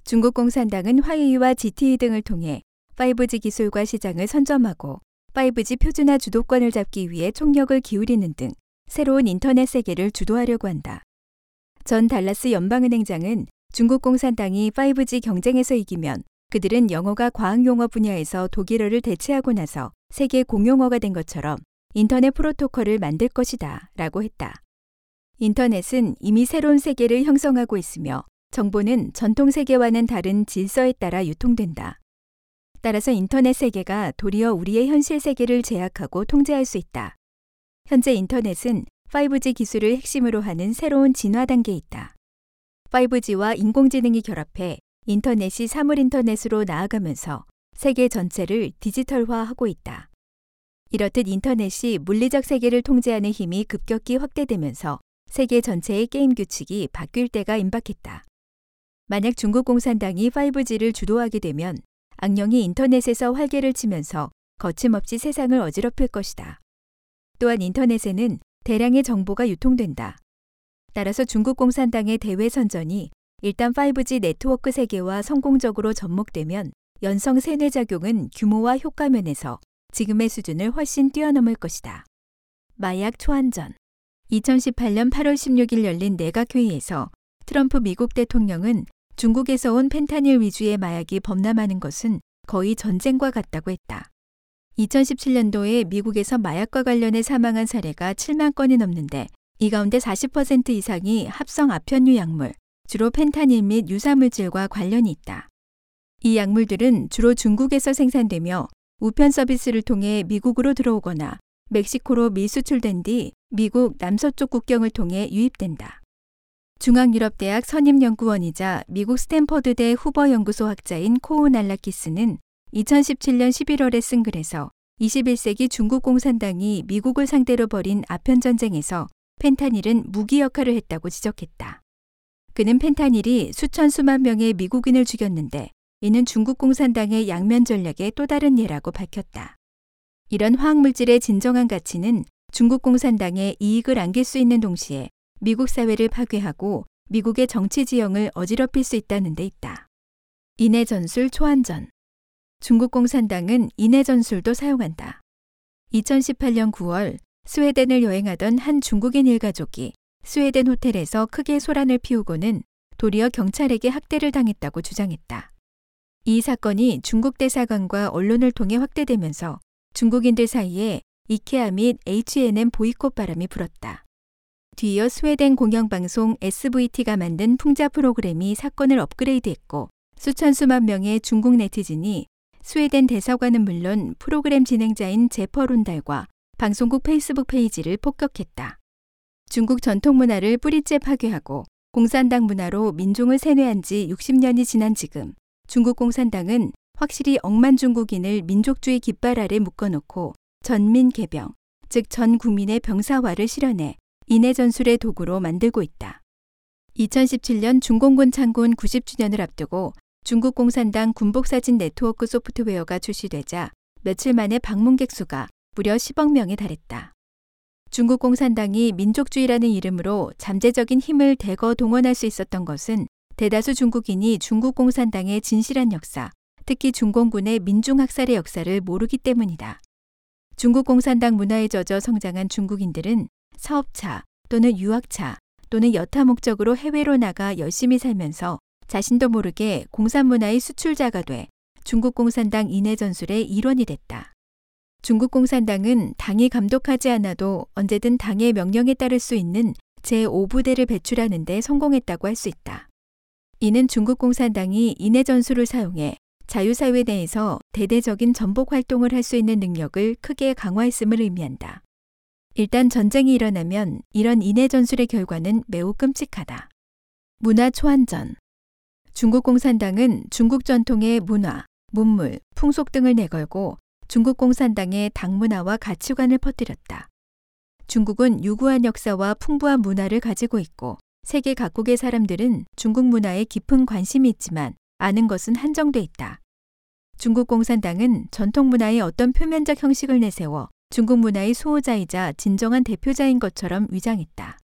중국 공산당은 화웨이와 GTE 등을 통해 5G 기술과 시장을 선점하고 5G 표준화 주도권을 잡기 위해 총력을 기울이는 등 새로운 인터넷 세계를 주도하려고 한다. 전 달라스 연방은행장은 중국 공산당이 5G 경쟁에서 이기면 그들은 영어가 과학 용어 분야에서 독일어를 대체하고 나서 세계 공용어가 된 것처럼 인터넷 프로토콜을 만들 것이다 라고 했다. 인터넷은 이미 새로운 세계를 형성하고 있으며 정보는 전통 세계와는 다른 질서에 따라 유통된다. 따라서 인터넷 세계가 도리어 우리의 현실 세계를 제약하고 통제할 수 있다. 현재 인터넷은 5G 기술을 핵심으로 하는 새로운 진화 단계에 있다. 5G와 인공지능이 결합해 인터넷이 사물 인터넷으로 나아가면서 세계 전체를 디지털화하고 있다. 이렇듯 인터넷이 물리적 세계를 통제하는 힘이 급격히 확대되면서 세계 전체의 게임 규칙이 바뀔 때가 임박했다. 만약 중국 공산당이 5G를 주도하게 되면 악령이 인터넷에서 활개를 치면서 거침없이 세상을 어지럽힐 것이다. 또한 인터넷에는 대량의 정보가 유통된다. 따라서 중국 공산당의 대외 선전이 일단 5G 네트워크 세계와 성공적으로 접목되면 연성 세뇌 작용은 규모와 효과 면에서 지금의 수준을 훨씬 뛰어넘을 것이다. 마약 초안전 2018년 8월 16일 열린 내각회의에서 트럼프 미국 대통령은 중국에서 온 펜타닐 위주의 마약이 범람하는 것은 거의 전쟁과 같다고 했다. 2017년도에 미국에서 마약과 관련해 사망한 사례가 7만 건이 넘는데 이 가운데 40% 이상이 합성 아편류 약물, 주로 펜타닐 및 유사물질과 관련이 있다. 이 약물들은 주로 중국에서 생산되며 우편 서비스를 통해 미국으로 들어오거나 멕시코로 미수출된 뒤 미국 남서쪽 국경을 통해 유입된다. 중앙유럽대학 선임연구원이자 미국 스탠퍼드대 후보 연구소 학자인 코우 날라키스는 2017년 11월에 쓴 글에서 21세기 중국 공산당이 미국을 상대로 벌인 아편 전쟁에서 펜타닐은 무기 역할을 했다고 지적했다. 그는 펜타닐이 수천 수만 명의 미국인을 죽였는데 이는 중국 공산당의 양면 전략의 또 다른 예라고 밝혔다. 이런 화학물질의 진정한 가치는 중국 공산당의 이익을 안길 수 있는 동시에 미국 사회를 파괴하고 미국의 정치 지형을 어지럽힐 수 있다는 데 있다. 인해 전술 초안전. 중국 공산당은 인해 전술도 사용한다. 2018년 9월 스웨덴을 여행하던 한 중국인 일가족이 스웨덴 호텔에서 크게 소란을 피우고는 도리어 경찰에게 학대를 당했다고 주장했다. 이 사건이 중국 대사관과 언론을 통해 확대되면서 중국인들 사이에 이케아 및 H&M 보이콧 바람이 불었다. 뒤이어 스웨덴 공영방송 SVT가 만든 풍자 프로그램이 사건을 업그레이드했고 수천 수만 명의 중국 네티즌이 스웨덴 대사관은 물론 프로그램 진행자인 제퍼 론달과 방송국 페이스북 페이지를 폭격했다. 중국 전통 문화를 뿌리째 파괴하고 공산당 문화로 민중을 세뇌한 지 60년이 지난 지금 중국 공산당은 확실히 억만 중국인을 민족주의 깃발 아래 묶어놓고 전민 개병, 즉 전 국민의 병사화를 실현해 인해 전술의 도구로 만들고 있다. 2017년 중공군 창군 90주년을 앞두고 중국 공산당 군복사진 네트워크 소프트웨어가 출시되자 며칠 만에 방문객 수가 무려 10억 명에 달했다. 중국 공산당이 민족주의라는 이름으로 잠재적인 힘을 대거 동원할 수 있었던 것은 대다수 중국인이 중국 공산당의 진실한 역사, 특히 중공군의 민중학살의 역사를 모르기 때문이다. 중국 공산당 문화에 젖어 성장한 중국인들은 사업차 또는 유학차 또는 여타 목적으로 해외로 나가 열심히 살면서 자신도 모르게 공산문화의 수출자가 돼 중국 공산당 인해 전술의 일원이 됐다. 중국 공산당은 당이 감독하지 않아도 언제든 당의 명령에 따를 수 있는 제5부대를 배출하는 데 성공했다고 할 수 있다. 이는 중국 공산당이 인해 전술을 사용해 자유사회 내에서 대대적인 전복 활동을 할 수 있는 능력을 크게 강화했음을 의미한다. 일단 전쟁이 일어나면 이런 인해 전술의 결과는 매우 끔찍하다. 문화 초안전. 중국 공산당은 중국 전통의 문화, 문물, 풍속 등을 내걸고 중국 공산당의 당문화와 가치관을 퍼뜨렸다. 중국은 유구한 역사와 풍부한 문화를 가지고 있고 세계 각국의 사람들은 중국 문화에 깊은 관심이 있지만 아는 것은 한정돼 있다. 중국 공산당은 전통 문화의 어떤 표면적 형식을 내세워 중국 문화의 수호자이자 진정한 대표자인 것처럼 위장했다.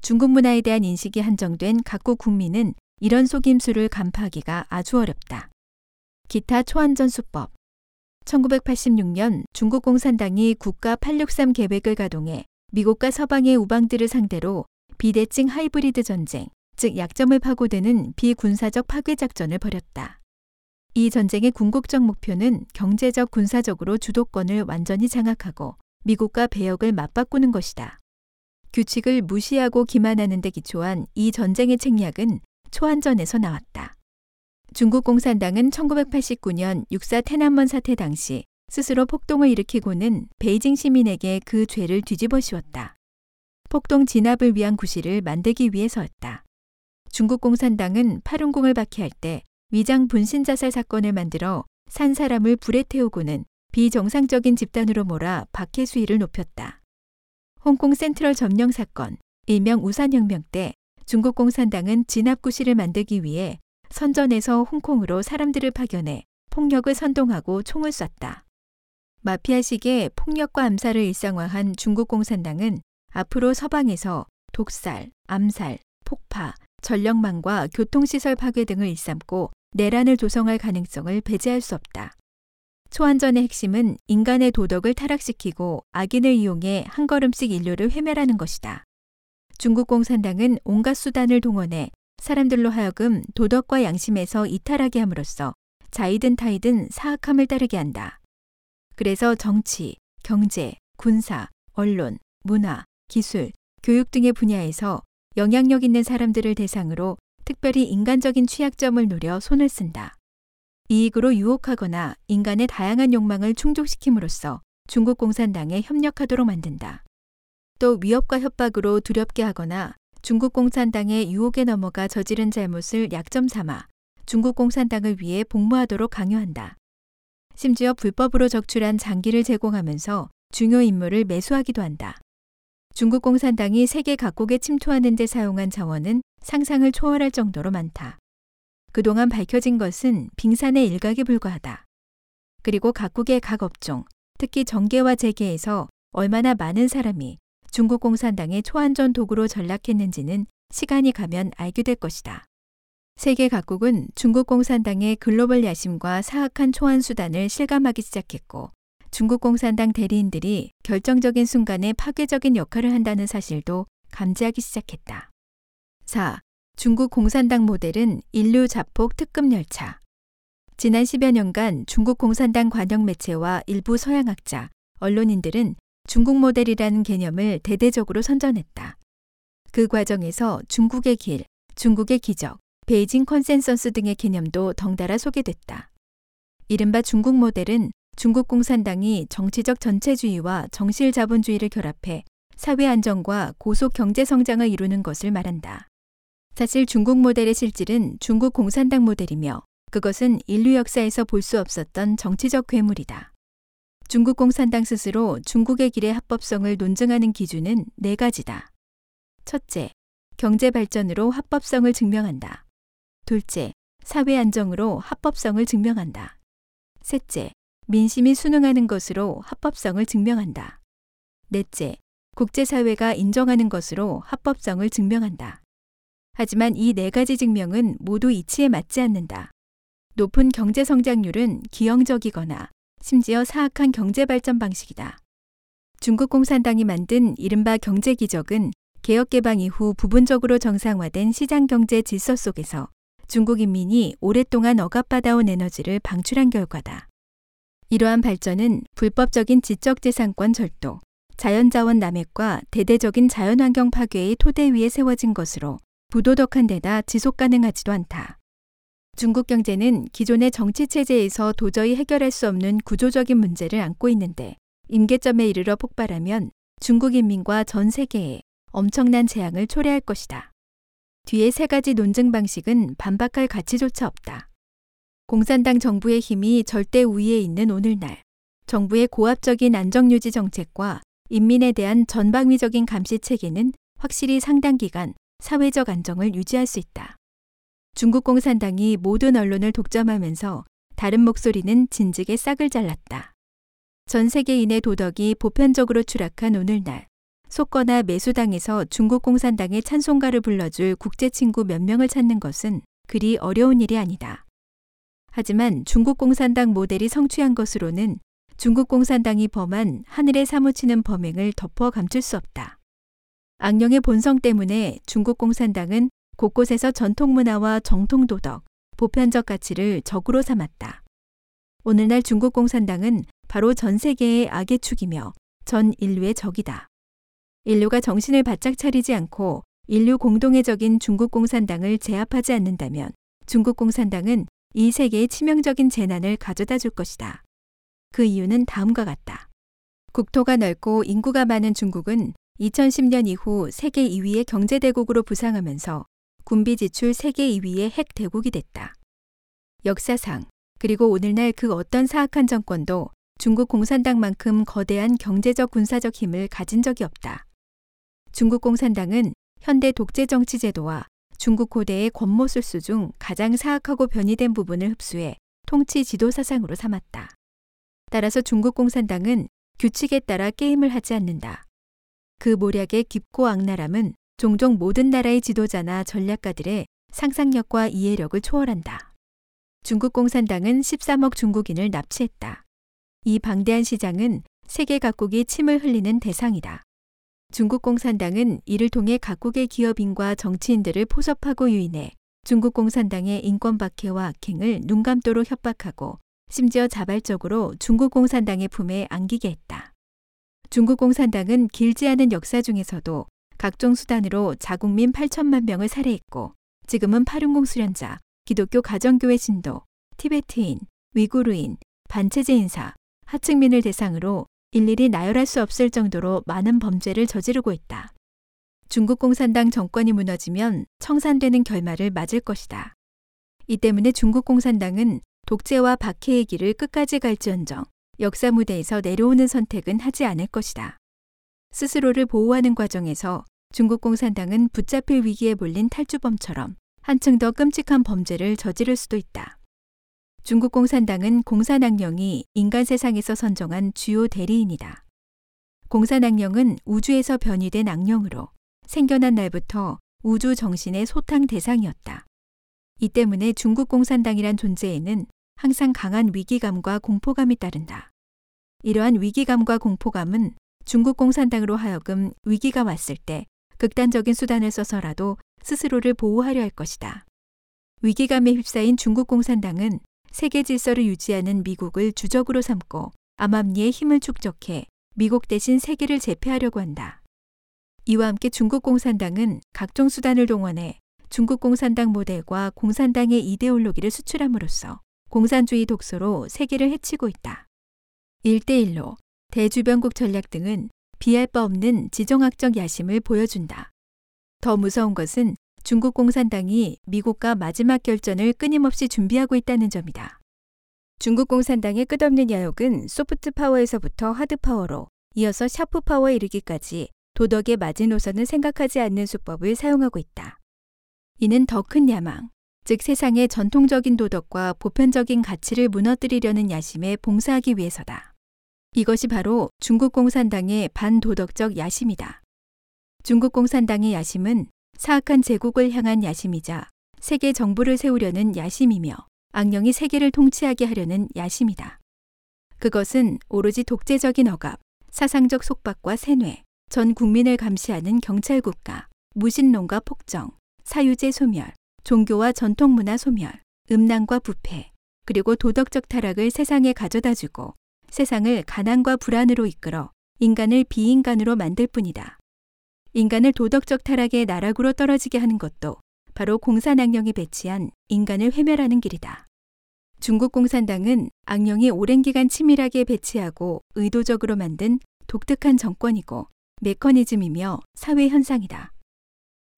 중국 문화에 대한 인식이 한정된 각국 국민은 이런 속임수를 간파하기가 아주 어렵다. 기타 초안전 수법 1986년 중국 공산당이 국가 863 계획을 가동해 미국과 서방의 우방들을 상대로 비대칭 하이브리드 전쟁, 즉 약점을 파고드는 비군사적 파괴 작전을 벌였다. 이 전쟁의 궁극적 목표는 경제적 군사적으로 주도권을 완전히 장악하고 미국과 배역을 맞바꾸는 것이다. 규칙을 무시하고 기만하는 데 기초한 이 전쟁의 책략은 초안전에서 나왔다. 중국 공산당은 1989년 육사 태난먼 사태 당시 스스로 폭동을 일으키고는 베이징 시민에게 그 죄를 뒤집어 씌웠다. 폭동 진압을 위한 구실을 만들기 위해서였다. 중국 공산당은 파룬궁을 박해할 때 위장 분신 자살 사건을 만들어 산 사람을 불에 태우고는 비정상적인 집단으로 몰아 박해 수위를 높였다. 홍콩 센트럴 점령 사건, 일명 우산혁명 때 중국 공산당은 진압구실을 만들기 위해 선전에서 홍콩으로 사람들을 파견해 폭력을 선동하고 총을 쐈다. 마피아식의 폭력과 암살을 일상화한 중국 공산당은 앞으로 서방에서 독살, 암살, 폭파, 전력망과 교통시설 파괴 등을 일삼고 내란을 조성할 가능성을 배제할 수 없다. 초안전의 핵심은 인간의 도덕을 타락시키고 악인을 이용해 한 걸음씩 인류를 회멸하는 것이다. 중국 공산당은 온갖 수단을 동원해 사람들로 하여금 도덕과 양심에서 이탈하게 함으로써 자이든 타이든 사악함을 따르게 한다. 그래서 정치, 경제, 군사, 언론, 문화, 기술, 교육 등의 분야에서 영향력 있는 사람들을 대상으로 특별히 인간적인 취약점을 노려 손을 쓴다. 이익으로 유혹하거나 인간의 다양한 욕망을 충족시킴으로써 중국 공산당에 협력하도록 만든다. 또 위협과 협박으로 두렵게 하거나 중국 공산당의 유혹에 넘어가 저지른 잘못을 약점 삼아 중국 공산당을 위해 복무하도록 강요한다. 심지어 불법으로 적출한 장기를 제공하면서 중요 인물을 매수하기도 한다. 중국 공산당이 세계 각국에 침투하는 데 사용한 자원은 상상을 초월할 정도로 많다. 그동안 밝혀진 것은 빙산의 일각에 불과하다. 그리고 각국의 각 업종, 특히 정계와 재계에서 얼마나 많은 사람이 중국 공산당의 초안전 도구로 전락했는지는 시간이 가면 알게 될 것이다. 세계 각국은 중국 공산당의 글로벌 야심과 사악한 초안 수단을 실감하기 시작했고 중국 공산당 대리인들이 결정적인 순간에 파괴적인 역할을 한다는 사실도 감지하기 시작했다. 4. 중국 공산당 모델은 인류 자폭 특급 열차. 지난 10여 년간 중국 공산당 관영 매체와 일부 서양학자, 언론인들은 중국 모델이라는 개념을 대대적으로 선전했다. 그 과정에서 중국의 길, 중국의 기적, 베이징 컨센서스 등의 개념도 덩달아 소개됐다. 이른바 중국 모델은 중국 공산당이 정치적 전체주의와 정실 자본주의를 결합해 사회 안정과 고속 경제 성장을 이루는 것을 말한다. 사실 중국 모델의 실질은 중국 공산당 모델이며 그것은 인류 역사에서 볼 수 없었던 정치적 괴물이다. 중국 공산당 스스로 중국의 길의 합법성을 논증하는 기준은 네 가지다. 첫째, 경제 발전으로 합법성을 증명한다. 둘째, 사회 안정으로 합법성을 증명한다. 셋째, 민심이 순응하는 것으로 합법성을 증명한다. 넷째, 국제사회가 인정하는 것으로 합법성을 증명한다. 하지만 이 네 가지 증명은 모두 이치에 맞지 않는다. 높은 경제 성장률은 기형적이거나 심지어 사악한 경제 발전 방식이다. 중국 공산당이 만든 이른바 경제 기적은 개혁 개방 이후 부분적으로 정상화된 시장 경제 질서 속에서 중국 인민이 오랫동안 억압받아온 에너지를 방출한 결과다. 이러한 발전은 불법적인 지적재산권 절도, 자연자원 남획과 대대적인 자연환경 파괴의 토대 위에 세워진 것으로 부도덕한 데다 지속 가능하지도 않다. 중국 경제는 기존의 정치 체제에서 도저히 해결할 수 없는 구조적인 문제를 안고 있는데 임계점에 이르러 폭발하면 중국 인민과 전 세계에 엄청난 재앙을 초래할 것이다. 뒤에 세 가지 논증 방식은 반박할 가치조차 없다. 공산당 정부의 힘이 절대 우위에 있는 오늘날, 정부의 고압적인 안정유지 정책과 인민에 대한 전방위적인 감시 체계는 확실히 상당 기간 사회적 안정을 유지할 수 있다. 중국 공산당이 모든 언론을 독점하면서 다른 목소리는 진즉에 싹을 잘랐다. 전 세계인의 도덕이 보편적으로 추락한 오늘날, 속거나 매수당에서 중국 공산당의 찬송가를 불러줄 국제 친구 몇 명을 찾는 것은 그리 어려운 일이 아니다. 하지만 중국 공산당 모델이 성취한 것으로는 중국 공산당이 범한 하늘에 사무치는 범행을 덮어 감출 수 없다. 악령의 본성 때문에 중국 공산당은 곳곳에서 전통 문화와 정통 도덕, 보편적 가치를 적으로 삼았다. 오늘날 중국 공산당은 바로 전 세계의 악의 축이며 전 인류의 적이다. 인류가 정신을 바짝 차리지 않고 인류 공동의 적인 중국 공산당을 제압하지 않는다면 중국 공산당은 이 세계에 치명적인 재난을 가져다 줄 것이다. 그 이유는 다음과 같다. 국토가 넓고 인구가 많은 중국은 2010년 이후 세계 2위의 경제대국으로 부상하면서 군비 지출 세계 2위의 핵 대국이 됐다. 역사상, 그리고 오늘날 그 어떤 사악한 정권도 중국 공산당만큼 거대한 경제적 군사적 힘을 가진 적이 없다. 중국 공산당은 현대 독재 정치 제도와 중국 고대의 권모술수 중 가장 사악하고 변이된 부분을 흡수해 통치 지도 사상으로 삼았다. 따라서 중국 공산당은 규칙에 따라 게임을 하지 않는다. 그 모략의 깊고 악랄함은 종종 모든 나라의 지도자나 전략가들의 상상력과 이해력을 초월한다. 중국 공산당은 13억 중국인을 납치했다. 이 방대한 시장은 세계 각국이 침을 흘리는 대상이다. 중국 공산당은 이를 통해 각국의 기업인과 정치인들을 포섭하고 유인해 중국 공산당의 인권 박해와 악행을 눈 감도록 협박하고 심지어 자발적으로 중국 공산당의 품에 안기게 했다. 중국 공산당은 길지 않은 역사 중에서도 각종 수단으로 자국민 8천만 명을 살해했고 지금은 파룬공 수련자, 기독교 가정교회 신도, 티베트인, 위구르인, 반체제 인사, 하층민을 대상으로 일일이 나열할 수 없을 정도로 많은 범죄를 저지르고 있다. 중국 공산당 정권이 무너지면 청산되는 결말을 맞을 것이다. 이 때문에 중국 공산당은 독재와 박해의 길을 끝까지 갈지언정 역사 무대에서 내려오는 선택은 하지 않을 것이다. 스스로를 보호하는 과정에서 중국 공산당은 붙잡힐 위기에 몰린 탈주범처럼 한층 더 끔찍한 범죄를 저지를 수도 있다. 중국 공산당은 공산악령이 인간 세상에서 선정한 주요 대리인이다. 공산악령은 우주에서 변이된 악령으로 생겨난 날부터 우주 정신의 소탕 대상이었다. 이 때문에 중국 공산당이란 존재에는 항상 강한 위기감과 공포감이 따른다. 이러한 위기감과 공포감은 중국 공산당으로 하여금 위기가 왔을 때 극단적인 수단을 써서라도 스스로를 보호하려 할 것이다. 위기감에 휩싸인 중국 공산당은 세계 질서를 유지하는 미국을 주적으로 삼고 암암리의 힘을 축적해 미국 대신 세계를 제패하려고 한다. 이와 함께 중국 공산당은 각종 수단을 동원해 중국 공산당 모델과 공산당의 이데올로기를 수출함으로써 공산주의 독소로 세계를 해치고 있다. 일대일로 대주변국 전략 등은 비할 바 없는 지정학적 야심을 보여준다. 더 무서운 것은 중국 공산당이 미국과 마지막 결전을 끊임없이 준비하고 있다는 점이다. 중국 공산당의 끝없는 야욕은 소프트 파워에서부터 하드 파워로 이어서 샤프 파워에 이르기까지 도덕의 마지노선을 생각하지 않는 수법을 사용하고 있다. 이는 더 큰 야망, 즉 세상의 전통적인 도덕과 보편적인 가치를 무너뜨리려는 야심에 봉사하기 위해서다. 이것이 바로 중국 공산당의 반도덕적 야심이다. 중국 공산당의 야심은 사악한 제국을 향한 야심이자 세계 정부를 세우려는 야심이며 악령이 세계를 통치하게 하려는 야심이다. 그것은 오로지 독재적인 억압, 사상적 속박과 세뇌, 전 국민을 감시하는 경찰 국가, 무신론과 폭정, 사유제 소멸, 종교와 전통 문화 소멸, 음란과 부패, 그리고 도덕적 타락을 세상에 가져다 주고 세상을 가난과 불안으로 이끌어 인간을 비인간으로 만들 뿐이다. 인간을 도덕적 타락의 나락으로 떨어지게 하는 것도 바로 공산악령이 배치한 인간을 회멸하는 길이다. 중국 공산당은 악령이 오랜 기간 치밀하게 배치하고 의도적으로 만든 독특한 정권이고 메커니즘이며 사회 현상이다.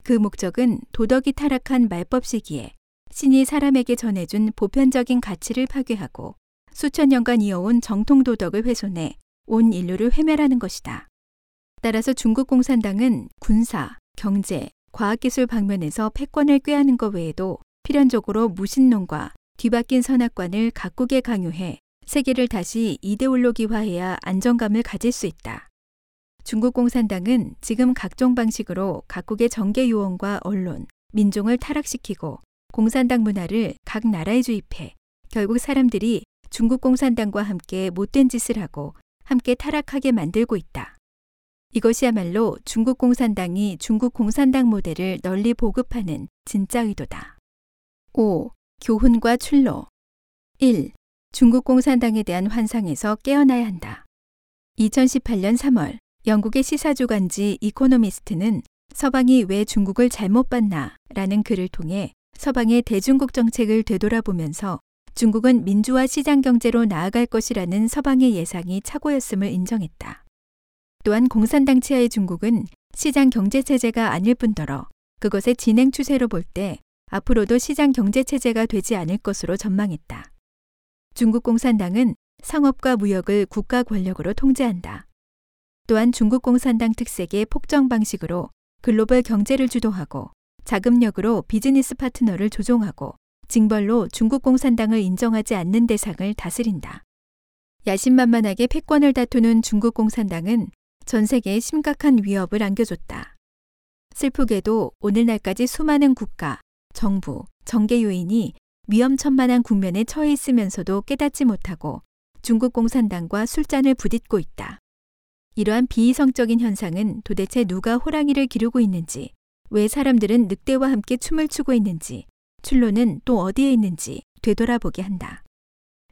그 목적은 도덕이 타락한 말법 시기에 신이 사람에게 전해준 보편적인 가치를 파괴하고 수천 년간 이어온 정통 도덕을 훼손해 온 인류를 회멸하는 것이다. 따라서 중국 공산당은 군사, 경제, 과학기술 방면에서 패권을 꾀하는 것 외에도 필연적으로 무신론과 뒤바뀐 선악관을 각국에 강요해 세계를 다시 이데올로기화해야 안정감을 가질 수 있다. 중국 공산당은 지금 각종 방식으로 각국의 정계 요원과 언론, 민중을 타락시키고 공산당 문화를 각 나라에 주입해 결국 사람들이 중국 공산당과 함께 못된 짓을 하고 함께 타락하게 만들고 있다. 이것이야말로 중국 공산당이 중국 공산당 모델을 널리 보급하는 진짜 의도다. 5. 교훈과 출로 1. 중국 공산당에 대한 환상에서 깨어나야 한다. 2018년 3월 영국의 시사주간지 이코노미스트는 서방이 왜 중국을 잘못 봤나 라는 글을 통해 서방의 대중국 정책을 되돌아보면서 중국은 민주화 시장 경제로 나아갈 것이라는 서방의 예상이 착오였음을 인정했다. 또한 공산당 치하의 중국은 시장 경제 체제가 아닐 뿐더러 그것의 진행 추세로 볼 때 앞으로도 시장 경제 체제가 되지 않을 것으로 전망했다. 중국 공산당은 상업과 무역을 국가 권력으로 통제한다. 또한 중국 공산당 특색의 폭정 방식으로 글로벌 경제를 주도하고 자금력으로 비즈니스 파트너를 조종하고 징벌로 중국 공산당을 인정하지 않는 대상을 다스린다. 야심만만하게 패권을 다투는 중국 공산당은 전 세계에 심각한 위협을 안겨줬다. 슬프게도 오늘날까지 수많은 국가, 정부, 정계 요인이 위험천만한 국면에 처해 있으면서도 깨닫지 못하고 중국 공산당과 술잔을 부딪고 있다. 이러한 비이성적인 현상은 도대체 누가 호랑이를 기르고 있는지, 왜 사람들은 늑대와 함께 춤을 추고 있는지, 출로는 또 어디에 있는지 되돌아보게 한다.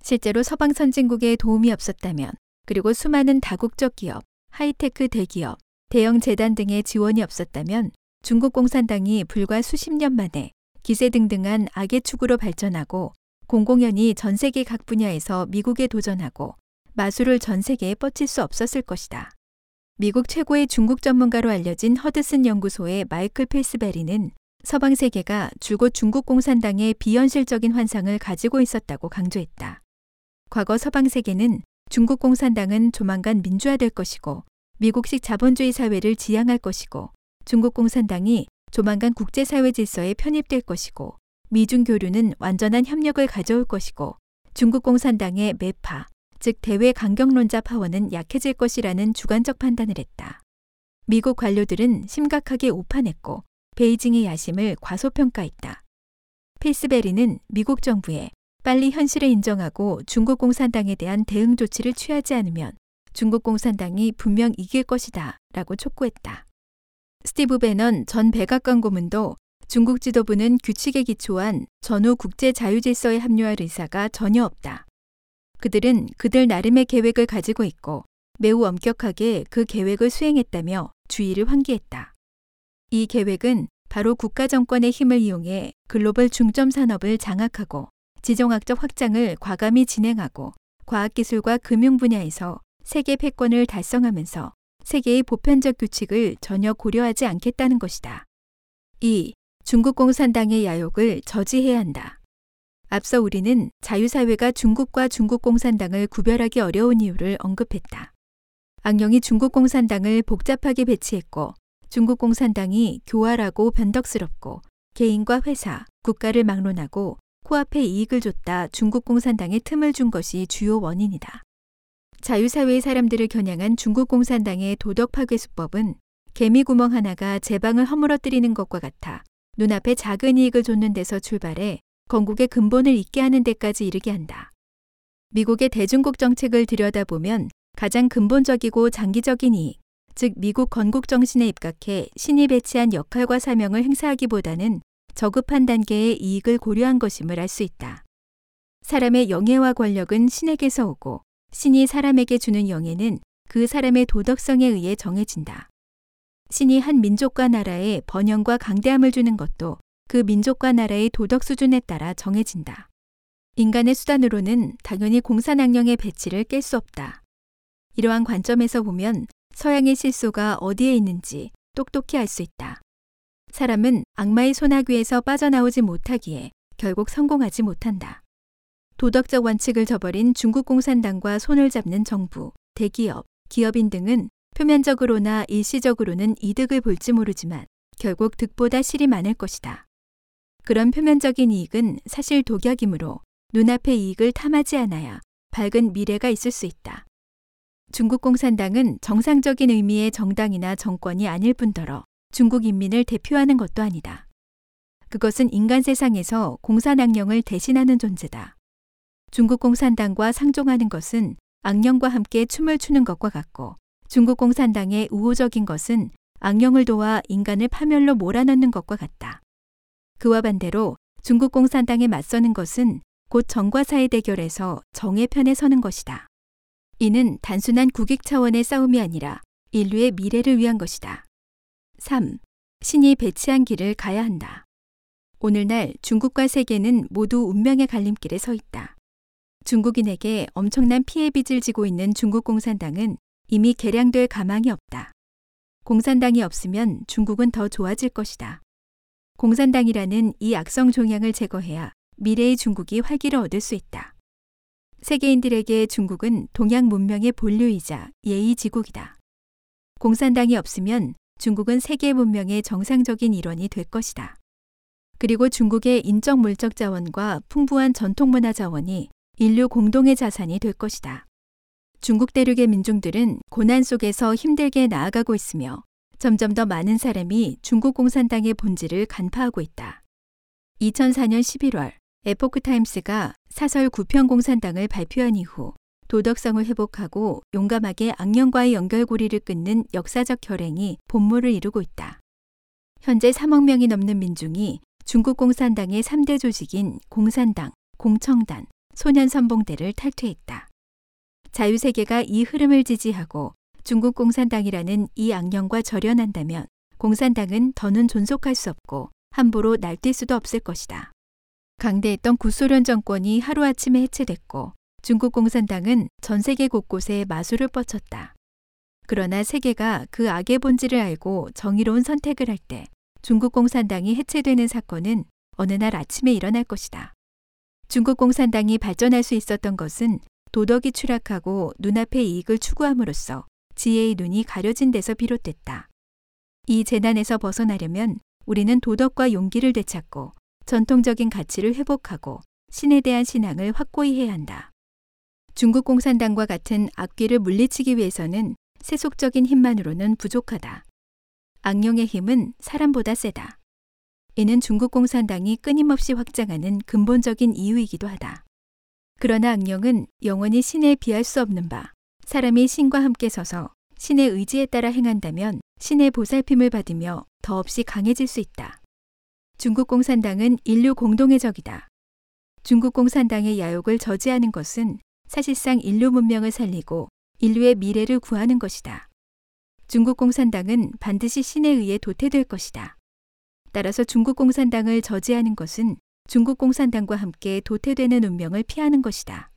실제로 서방 선진국에 도움이 없었다면, 그리고 수많은 다국적 기업, 하이테크 대기업, 대형 재단 등의 지원이 없었다면 중국 공산당이 불과 수십 년 만에 기세등등한 악의 축으로 발전하고 공공연히 전 세계 각 분야에서 미국에 도전하고 마술을 전 세계에 뻗칠 수 없었을 것이다. 미국 최고의 중국 전문가로 알려진 허드슨 연구소의 마이클 페스베리는 서방 세계가 줄곧 중국 공산당의 비현실적인 환상을 가지고 있었다고 강조했다. 과거 서방 세계는 중국 공산당은 조만간 민주화될 것이고 미국식 자본주의 사회를 지향할 것이고 중국 공산당이 조만간 국제사회 질서에 편입될 것이고 미중 교류는 완전한 협력을 가져올 것이고 중국 공산당의 매파, 즉 대외 강경론자 파워는 약해질 것이라는 주관적 판단을 했다. 미국 관료들은 심각하게 오판했고 베이징의 야심을 과소평가했다. 필스베리는 미국 정부에 빨리 현실을 인정하고 중국 공산당에 대한 대응 조치를 취하지 않으면 중국 공산당이 분명 이길 것이다 라고 촉구했다. 스티브 베넌 전 백악관 고문도 중국 지도부는 규칙에 기초한 전후 국제 자유질서에 합류할 의사가 전혀 없다. 그들은 그들 나름의 계획을 가지고 있고 매우 엄격하게 그 계획을 수행했다며 주의를 환기했다. 이 계획은 바로 국가 정권의 힘을 이용해 글로벌 중점 산업을 장악하고 지정학적 확장을 과감히 진행하고 과학기술과 금융 분야에서 세계 패권을 달성하면서 세계의 보편적 규칙을 전혀 고려하지 않겠다는 것이다. 2. 중국 공산당의 야욕을 저지해야 한다. 앞서 우리는 자유사회가 중국과 중국 공산당을 구별하기 어려운 이유를 언급했다. 악령이 중국 공산당을 복잡하게 배치했고 중국 공산당이 교활하고 변덕스럽고 개인과 회사, 국가를 막론하고 코앞에 이익을 줬다 중국 공산당에 틈을 준 것이 주요 원인이다. 자유사회의 사람들을 겨냥한 중국 공산당의 도덕 파괴 수법은 개미 구멍 하나가 제 방을 허물어뜨리는 것과 같아 눈앞에 작은 이익을 줬는 데서 출발해 건국의 근본을 잊게 하는 데까지 이르게 한다. 미국의 대중국 정책을 들여다보면 가장 근본적이고 장기적인 이익, 즉 미국 건국 정신에 입각해 신이 배치한 역할과 사명을 행사하기보다는 저급한 단계의 이익을 고려한 것임을 알 수 있다. 사람의 영예와 권력은 신에게서 오고 신이 사람에게 주는 영예는 그 사람의 도덕성에 의해 정해진다. 신이 한 민족과 나라에 번영과 강대함을 주는 것도 그 민족과 나라의 도덕 수준에 따라 정해진다. 인간의 수단으로는 당연히 공산악령의 배치를 깰 수 없다. 이러한 관점에서 보면 서양의 실소가 어디에 있는지 똑똑히 알 수 있다. 사람은 악마의 소나귀에서 빠져나오지 못하기에 결국 성공하지 못한다. 도덕적 원칙을 저버린 중국 공산당과 손을 잡는 정부, 대기업, 기업인 등은 표면적으로나 일시적으로는 이득을 볼지 모르지만 결국 득보다 실이 많을 것이다. 그런 표면적인 이익은 사실 독약이므로 눈앞의 이익을 탐하지 않아야 밝은 미래가 있을 수 있다. 중국 공산당은 정상적인 의미의 정당이나 정권이 아닐 뿐더러 중국 인민을 대표하는 것도 아니다. 그것은 인간 세상에서 공산 악령을 대신하는 존재다. 중국 공산당과 상종하는 것은 악령과 함께 춤을 추는 것과 같고 중국 공산당의 우호적인 것은 악령을 도와 인간을 파멸로 몰아넣는 것과 같다. 그와 반대로 중국 공산당에 맞서는 것은 곧 정과 사의 대결에서 정의 편에 서는 것이다. 이는 단순한 국익 차원의 싸움이 아니라 인류의 미래를 위한 것이다. 3. 신이 배치한 길을 가야 한다. 오늘날 중국과 세계는 모두 운명의 갈림길에 서 있다. 중국인에게 엄청난 피해 빚을 지고 있는 중국 공산당은 이미 개량될 가망이 없다. 공산당이 없으면 중국은 더 좋아질 것이다. 공산당이라는 이 악성 종양을 제거해야 미래의 중국이 활기를 얻을 수 있다. 세계인들에게 중국은 동양 문명의 본류이자 예의 지국이다. 공산당이 없으면 중국은 세계 문명의 정상적인 일원이 될 것이다. 그리고 중국의 인적 물적 자원과 풍부한 전통 문화 자원이 인류 공동의 자산이 될 것이다. 중국 대륙의 민중들은 고난 속에서 힘들게 나아가고 있으며 점점 더 많은 사람이 중국 공산당의 본질을 간파하고 있다. 2004년 11월 에포크 타임스가 사설 구평공산당을 발표한 이후 도덕성을 회복하고 용감하게 악령과의 연결고리를 끊는 역사적 결행이 봇물을 이루고 있다. 현재 3억 명이 넘는 민중이 중국 공산당의 3대 조직인 공산당, 공청단, 소년선봉대를 탈퇴했다. 자유세계가 이 흐름을 지지하고 중국 공산당이라는 이 악령과 절연한다면 공산당은 더는 존속할 수 없고 함부로 날뛸 수도 없을 것이다. 강대했던 구소련 정권이 하루아침에 해체됐고 중국 공산당은 전 세계 곳곳에 마술을 뻗쳤다. 그러나 세계가 그 악의 본질을 알고 정의로운 선택을 할 때 중국 공산당이 해체되는 사건은 어느 날 아침에 일어날 것이다. 중국 공산당이 발전할 수 있었던 것은 도덕이 추락하고 눈앞의 이익을 추구함으로써 지혜의 눈이 가려진 데서 비롯됐다. 이 재난에서 벗어나려면 우리는 도덕과 용기를 되찾고 전통적인 가치를 회복하고 신에 대한 신앙을 확고히 해야 한다. 중국 공산당과 같은 악귀를 물리치기 위해서는 세속적인 힘만으로는 부족하다. 악령의 힘은 사람보다 세다. 이는 중국 공산당이 끊임없이 확장하는 근본적인 이유이기도 하다. 그러나 악령은 영원히 신에 비할 수 없는 바, 사람이 신과 함께 서서 신의 의지에 따라 행한다면 신의 보살핌을 받으며 더없이 강해질 수 있다. 중국 공산당은 인류 공동의 적이다. 중국 공산당의 야욕을 저지하는 것은 사실상 인류 문명을 살리고 인류의 미래를 구하는 것이다. 중국 공산당은 반드시 신에 의해 도태될 것이다. 따라서 중국 공산당을 저지하는 것은 중국 공산당과 함께 도태되는 운명을 피하는 것이다.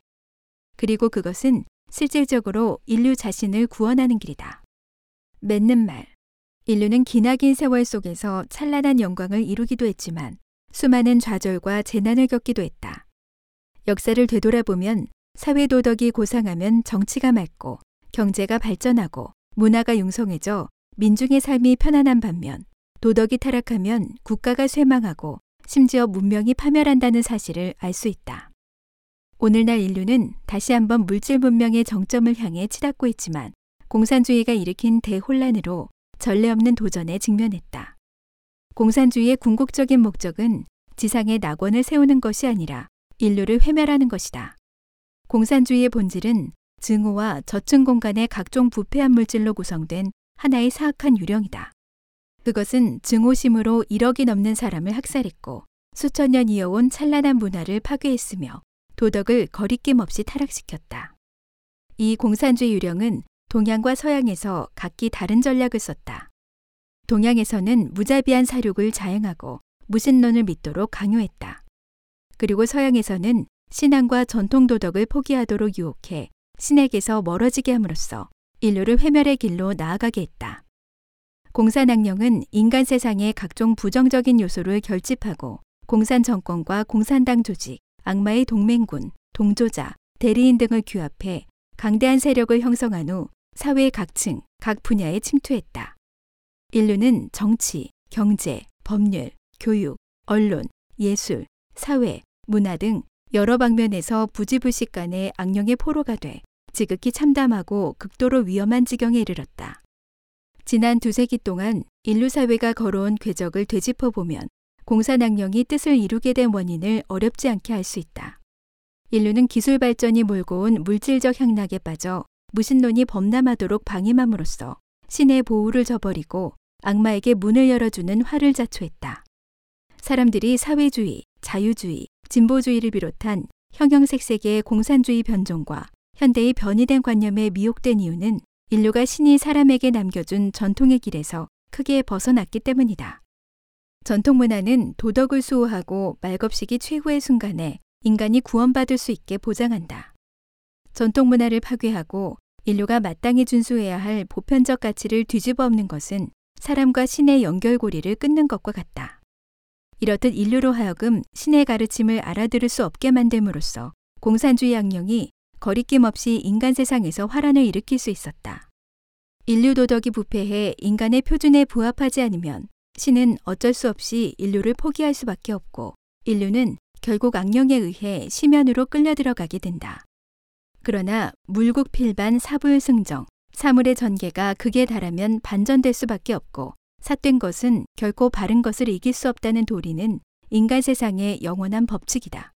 그리고 그것은 실질적으로 인류 자신을 구원하는 길이다. 맺는 말. 인류는 기나긴 세월 속에서 찬란한 영광을 이루기도 했지만 수많은 좌절과 재난을 겪기도 했다. 역사를 되돌아보면 사회 도덕이 고상하면 정치가 맑고 경제가 발전하고 문화가 융성해져 민중의 삶이 편안한 반면 도덕이 타락하면 국가가 쇠망하고 심지어 문명이 파멸한다는 사실을 알 수 있다. 오늘날 인류는 다시 한번 물질 문명의 정점을 향해 치닫고 있지만 공산주의가 일으킨 대혼란으로 전례 없는 도전에 직면했다. 공산주의의 궁극적인 목적은 지상에 낙원을 세우는 것이 아니라 인류를 회멸하는 것이다. 공산주의의 본질은 증오와 저층 공간의 각종 부패한 물질로 구성된 하나의 사악한 유령이다. 그것은 증오심으로 1억이 넘는 사람을 학살했고 수천 년 이어온 찬란한 문화를 파괴했으며 도덕을 거리낌 없이 타락시켰다. 이 공산주의 유령은 동양과 서양에서 각기 다른 전략을 썼다. 동양에서는 무자비한 사륙을 자행하고 무신론을 믿도록 강요했다. 그리고 서양에서는 신앙과 전통 도덕을 포기하도록 유혹해 신에게서 멀어지게 함으로써 인류를 회멸의 길로 나아가게 했다. 공산당령은 인간 세상의 각종 부정적인 요소를 결집하고 공산 정권과 공산당 조직, 악마의 동맹군, 동조자, 대리인 등을 규합해 강대한 세력을 형성한 후 사회의 각층, 각 분야에 침투했다. 인류는 정치, 경제, 법률, 교육, 언론, 예술, 사회, 문화 등 여러 방면에서 부지불식 간의 악령의 포로가 돼 지극히 참담하고 극도로 위험한 지경에 이르렀다. 지난 두세기 동안 인류 사회가 걸어온 궤적을 되짚어 보면 공산당령이 뜻을 이루게 된 원인을 어렵지 않게 알 수 있다. 인류는 기술 발전이 몰고 온 물질적 향락에 빠져 무신론이 범람하도록 방임함으로써 신의 보호를 저버리고 악마에게 문을 열어주는 화를 자초했다. 사람들이 사회주의, 자유주의, 진보주의를 비롯한 형형색색의 공산주의 변종과 현대의 변이된 관념에 미혹된 이유는 인류가 신이 사람에게 남겨준 전통의 길에서 크게 벗어났기 때문이다. 전통 문화는 도덕을 수호하고 말겁식이 최후의 순간에 인간이 구원받을 수 있게 보장한다. 전통 문화를 파괴하고 인류가 마땅히 준수해야 할 보편적 가치를 뒤집어 엎는 것은 사람과 신의 연결고리를 끊는 것과 같다. 이렇듯 인류로 하여금 신의 가르침을 알아들을 수 없게 만듦으로써 공산주의 악령이 거리낌 없이 인간 세상에서 화란을 일으킬 수 있었다. 인류 도덕이 부패해 인간의 표준에 부합하지 않으면 신은 어쩔 수 없이 인류를 포기할 수밖에 없고 인류는 결국 악령에 의해 심연으로 끌려 들어가게 된다. 그러나 물국필반 사불승정, 사물의 전개가 극에 달하면 반전될 수밖에 없고 삿된 것은 결코 바른 것을 이길 수 없다는 도리는 인간 세상의 영원한 법칙이다.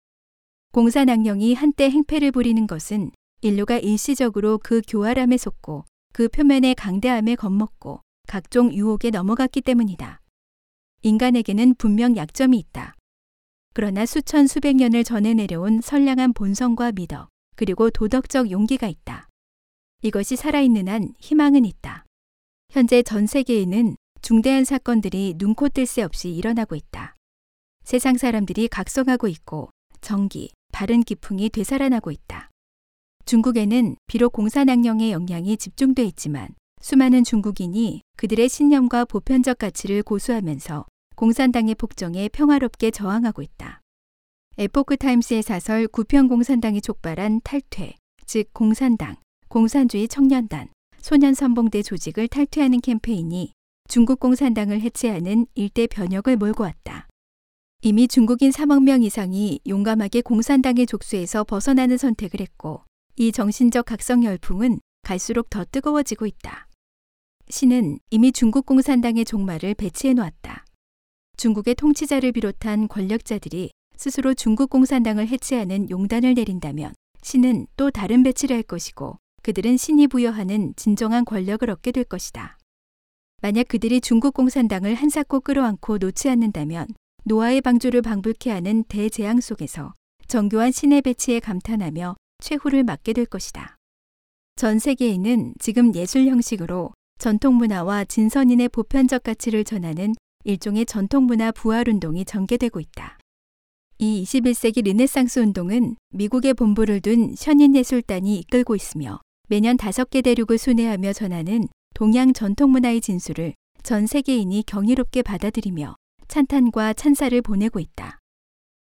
공산악령이 한때 행패를 부리는 것은 인류가 일시적으로 그 교활함에 속고 그 표면의 강대함에 겁먹고 각종 유혹에 넘어갔기 때문이다. 인간에게는 분명 약점이 있다. 그러나 수천 수백 년을 전해 내려온 선량한 본성과 미덕, 그리고 도덕적 용기가 있다. 이것이 살아있는 한 희망은 있다. 현재 전 세계에는 중대한 사건들이 눈코 뜰 새 없이 일어나고 있다. 세상 사람들이 각성하고 있고 정기, 바른 기풍이 되살아나고 있다. 중국에는 비록 공산악령의 영향이 집중돼 있지만 수많은 중국인이 그들의 신념과 보편적 가치를 고수하면서 공산당의 폭정에 평화롭게 저항하고 있다. 에포크 타임스의 사설 구평 공산당이 촉발한 탈퇴, 즉 공산당, 공산주의 청년단, 소년 선봉대 조직을 탈퇴하는 캠페인이 중국 공산당을 해체하는 일대 변혁을 몰고 왔다. 이미 중국인 3억 명 이상이 용감하게 공산당의 족수에서 벗어나는 선택을 했고 이 정신적 각성 열풍은 갈수록 더 뜨거워지고 있다. 신은 이미 중국 공산당의 종말을 배치해 놓았다. 중국의 통치자를 비롯한 권력자들이 스스로 중국 공산당을 해체하는 용단을 내린다면 신은 또 다른 배치를 할 것이고 그들은 신이 부여하는 진정한 권력을 얻게 될 것이다. 만약 그들이 중국 공산당을 한사코 끌어안고 놓지 않는다면 노아의 방주를 방불케 하는 대재앙 속에서 정교한 신의 배치에 감탄하며 최후를 맞게 될 것이다. 전 세계에는 지금 예술 형식으로 전통 문화와 진선인의 보편적 가치를 전하는 일종의 전통 문화 부활 운동이 전개되고 있다. 이 21세기 르네상스 운동은 미국의 본부를 둔 현인예술단이 이끌고 있으며 매년 다섯 개 대륙을 순회하며 전하는 동양 전통 문화의 진수를 전 세계인이 경이롭게 받아들이며 찬탄과 찬사를 보내고 있다.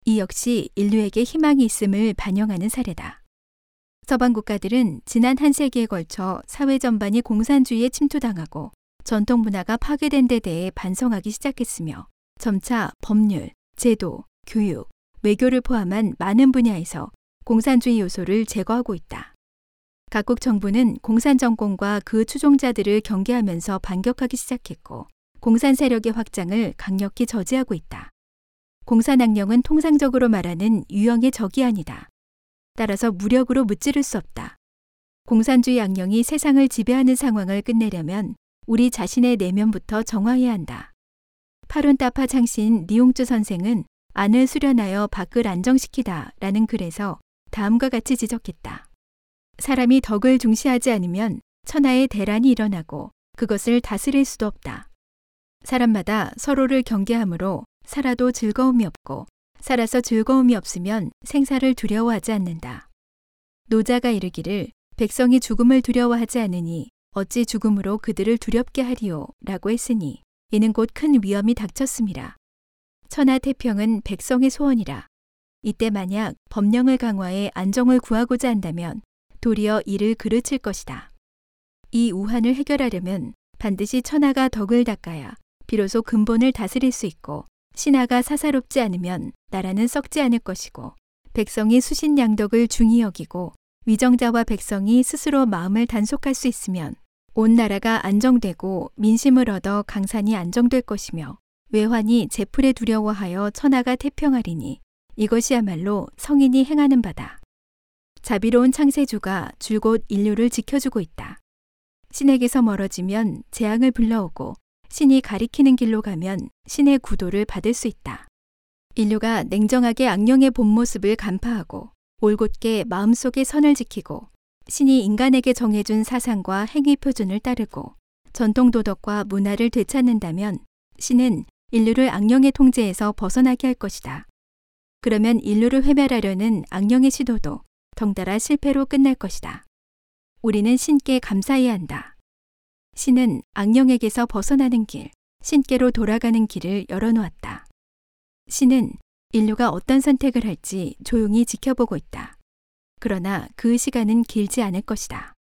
이 역시 인류에게 희망이 있음을 반영하는 사례다. 서방 국가들은 지난 한 세기에 걸쳐 사회 전반이 공산주의에 침투당하고 전통 문화가 파괴된 데 대해 반성하기 시작했으며 점차 법률, 제도, 교육, 외교를 포함한 많은 분야에서 공산주의 요소를 제거하고 있다. 각국 정부는 공산 정권과 그 추종자들을 경계하면서 반격하기 시작했고 공산 세력의 확장을 강력히 저지하고 있다. 공산 악령은 통상적으로 말하는 유형의 적이 아니다. 따라서 무력으로 무찌를 수 없다. 공산주의 악령이 세상을 지배하는 상황을 끝내려면 우리 자신의 내면부터 정화해야 한다. 파룬타파 창신 리옹주 선생은 안을 수련하여 밖을 안정시키다 라는 글에서 다음과 같이 지적했다. 사람이 덕을 중시하지 않으면 천하의 대란이 일어나고 그것을 다스릴 수도 없다. 사람마다 서로를 경계하므로 살아도 즐거움이 없고 살아서 즐거움이 없으면 생사를 두려워하지 않는다. 노자가 이르기를 백성이 죽음을 두려워하지 않으니 어찌 죽음으로 그들을 두렵게 하리오 라고 했으니 이는 곧 큰 위험이 닥쳤습니다. 천하 태평은 백성의 소원이라. 이때 만약 법령을 강화해 안정을 구하고자 한다면 도리어 이를 그르칠 것이다. 이 우환을 해결하려면 반드시 천하가 덕을 닦아야 비로소 근본을 다스릴 수 있고 신하가 사사롭지 않으면 나라는 썩지 않을 것이고 백성이 수신양덕을 중히 여기고 위정자와 백성이 스스로 마음을 단속할 수 있으면 온 나라가 안정되고 민심을 얻어 강산이 안정될 것이며 외환이 제풀에 두려워하여 천하가 태평하리니 이것이야말로 성인이 행하는 바다. 자비로운 창세주가 줄곧 인류를 지켜주고 있다. 신에게서 멀어지면 재앙을 불러오고 신이 가리키는 길로 가면 신의 구도를 받을 수 있다. 인류가 냉정하게 악령의 본 모습을 간파하고 올곧게 마음속의 선을 지키고 신이 인간에게 정해준 사상과 행위 표준을 따르고 전통 도덕과 문화를 되찾는다면 신은 인류를 악령의 통제에서 벗어나게 할 것이다. 그러면 인류를 회멸하려는 악령의 시도도 덩달아 실패로 끝날 것이다. 우리는 신께 감사해야 한다. 신은 악령에게서 벗어나는 길, 신께로 돌아가는 길을 열어놓았다. 신은 인류가 어떤 선택을 할지 조용히 지켜보고 있다. 그러나 그 시간은 길지 않을 것이다.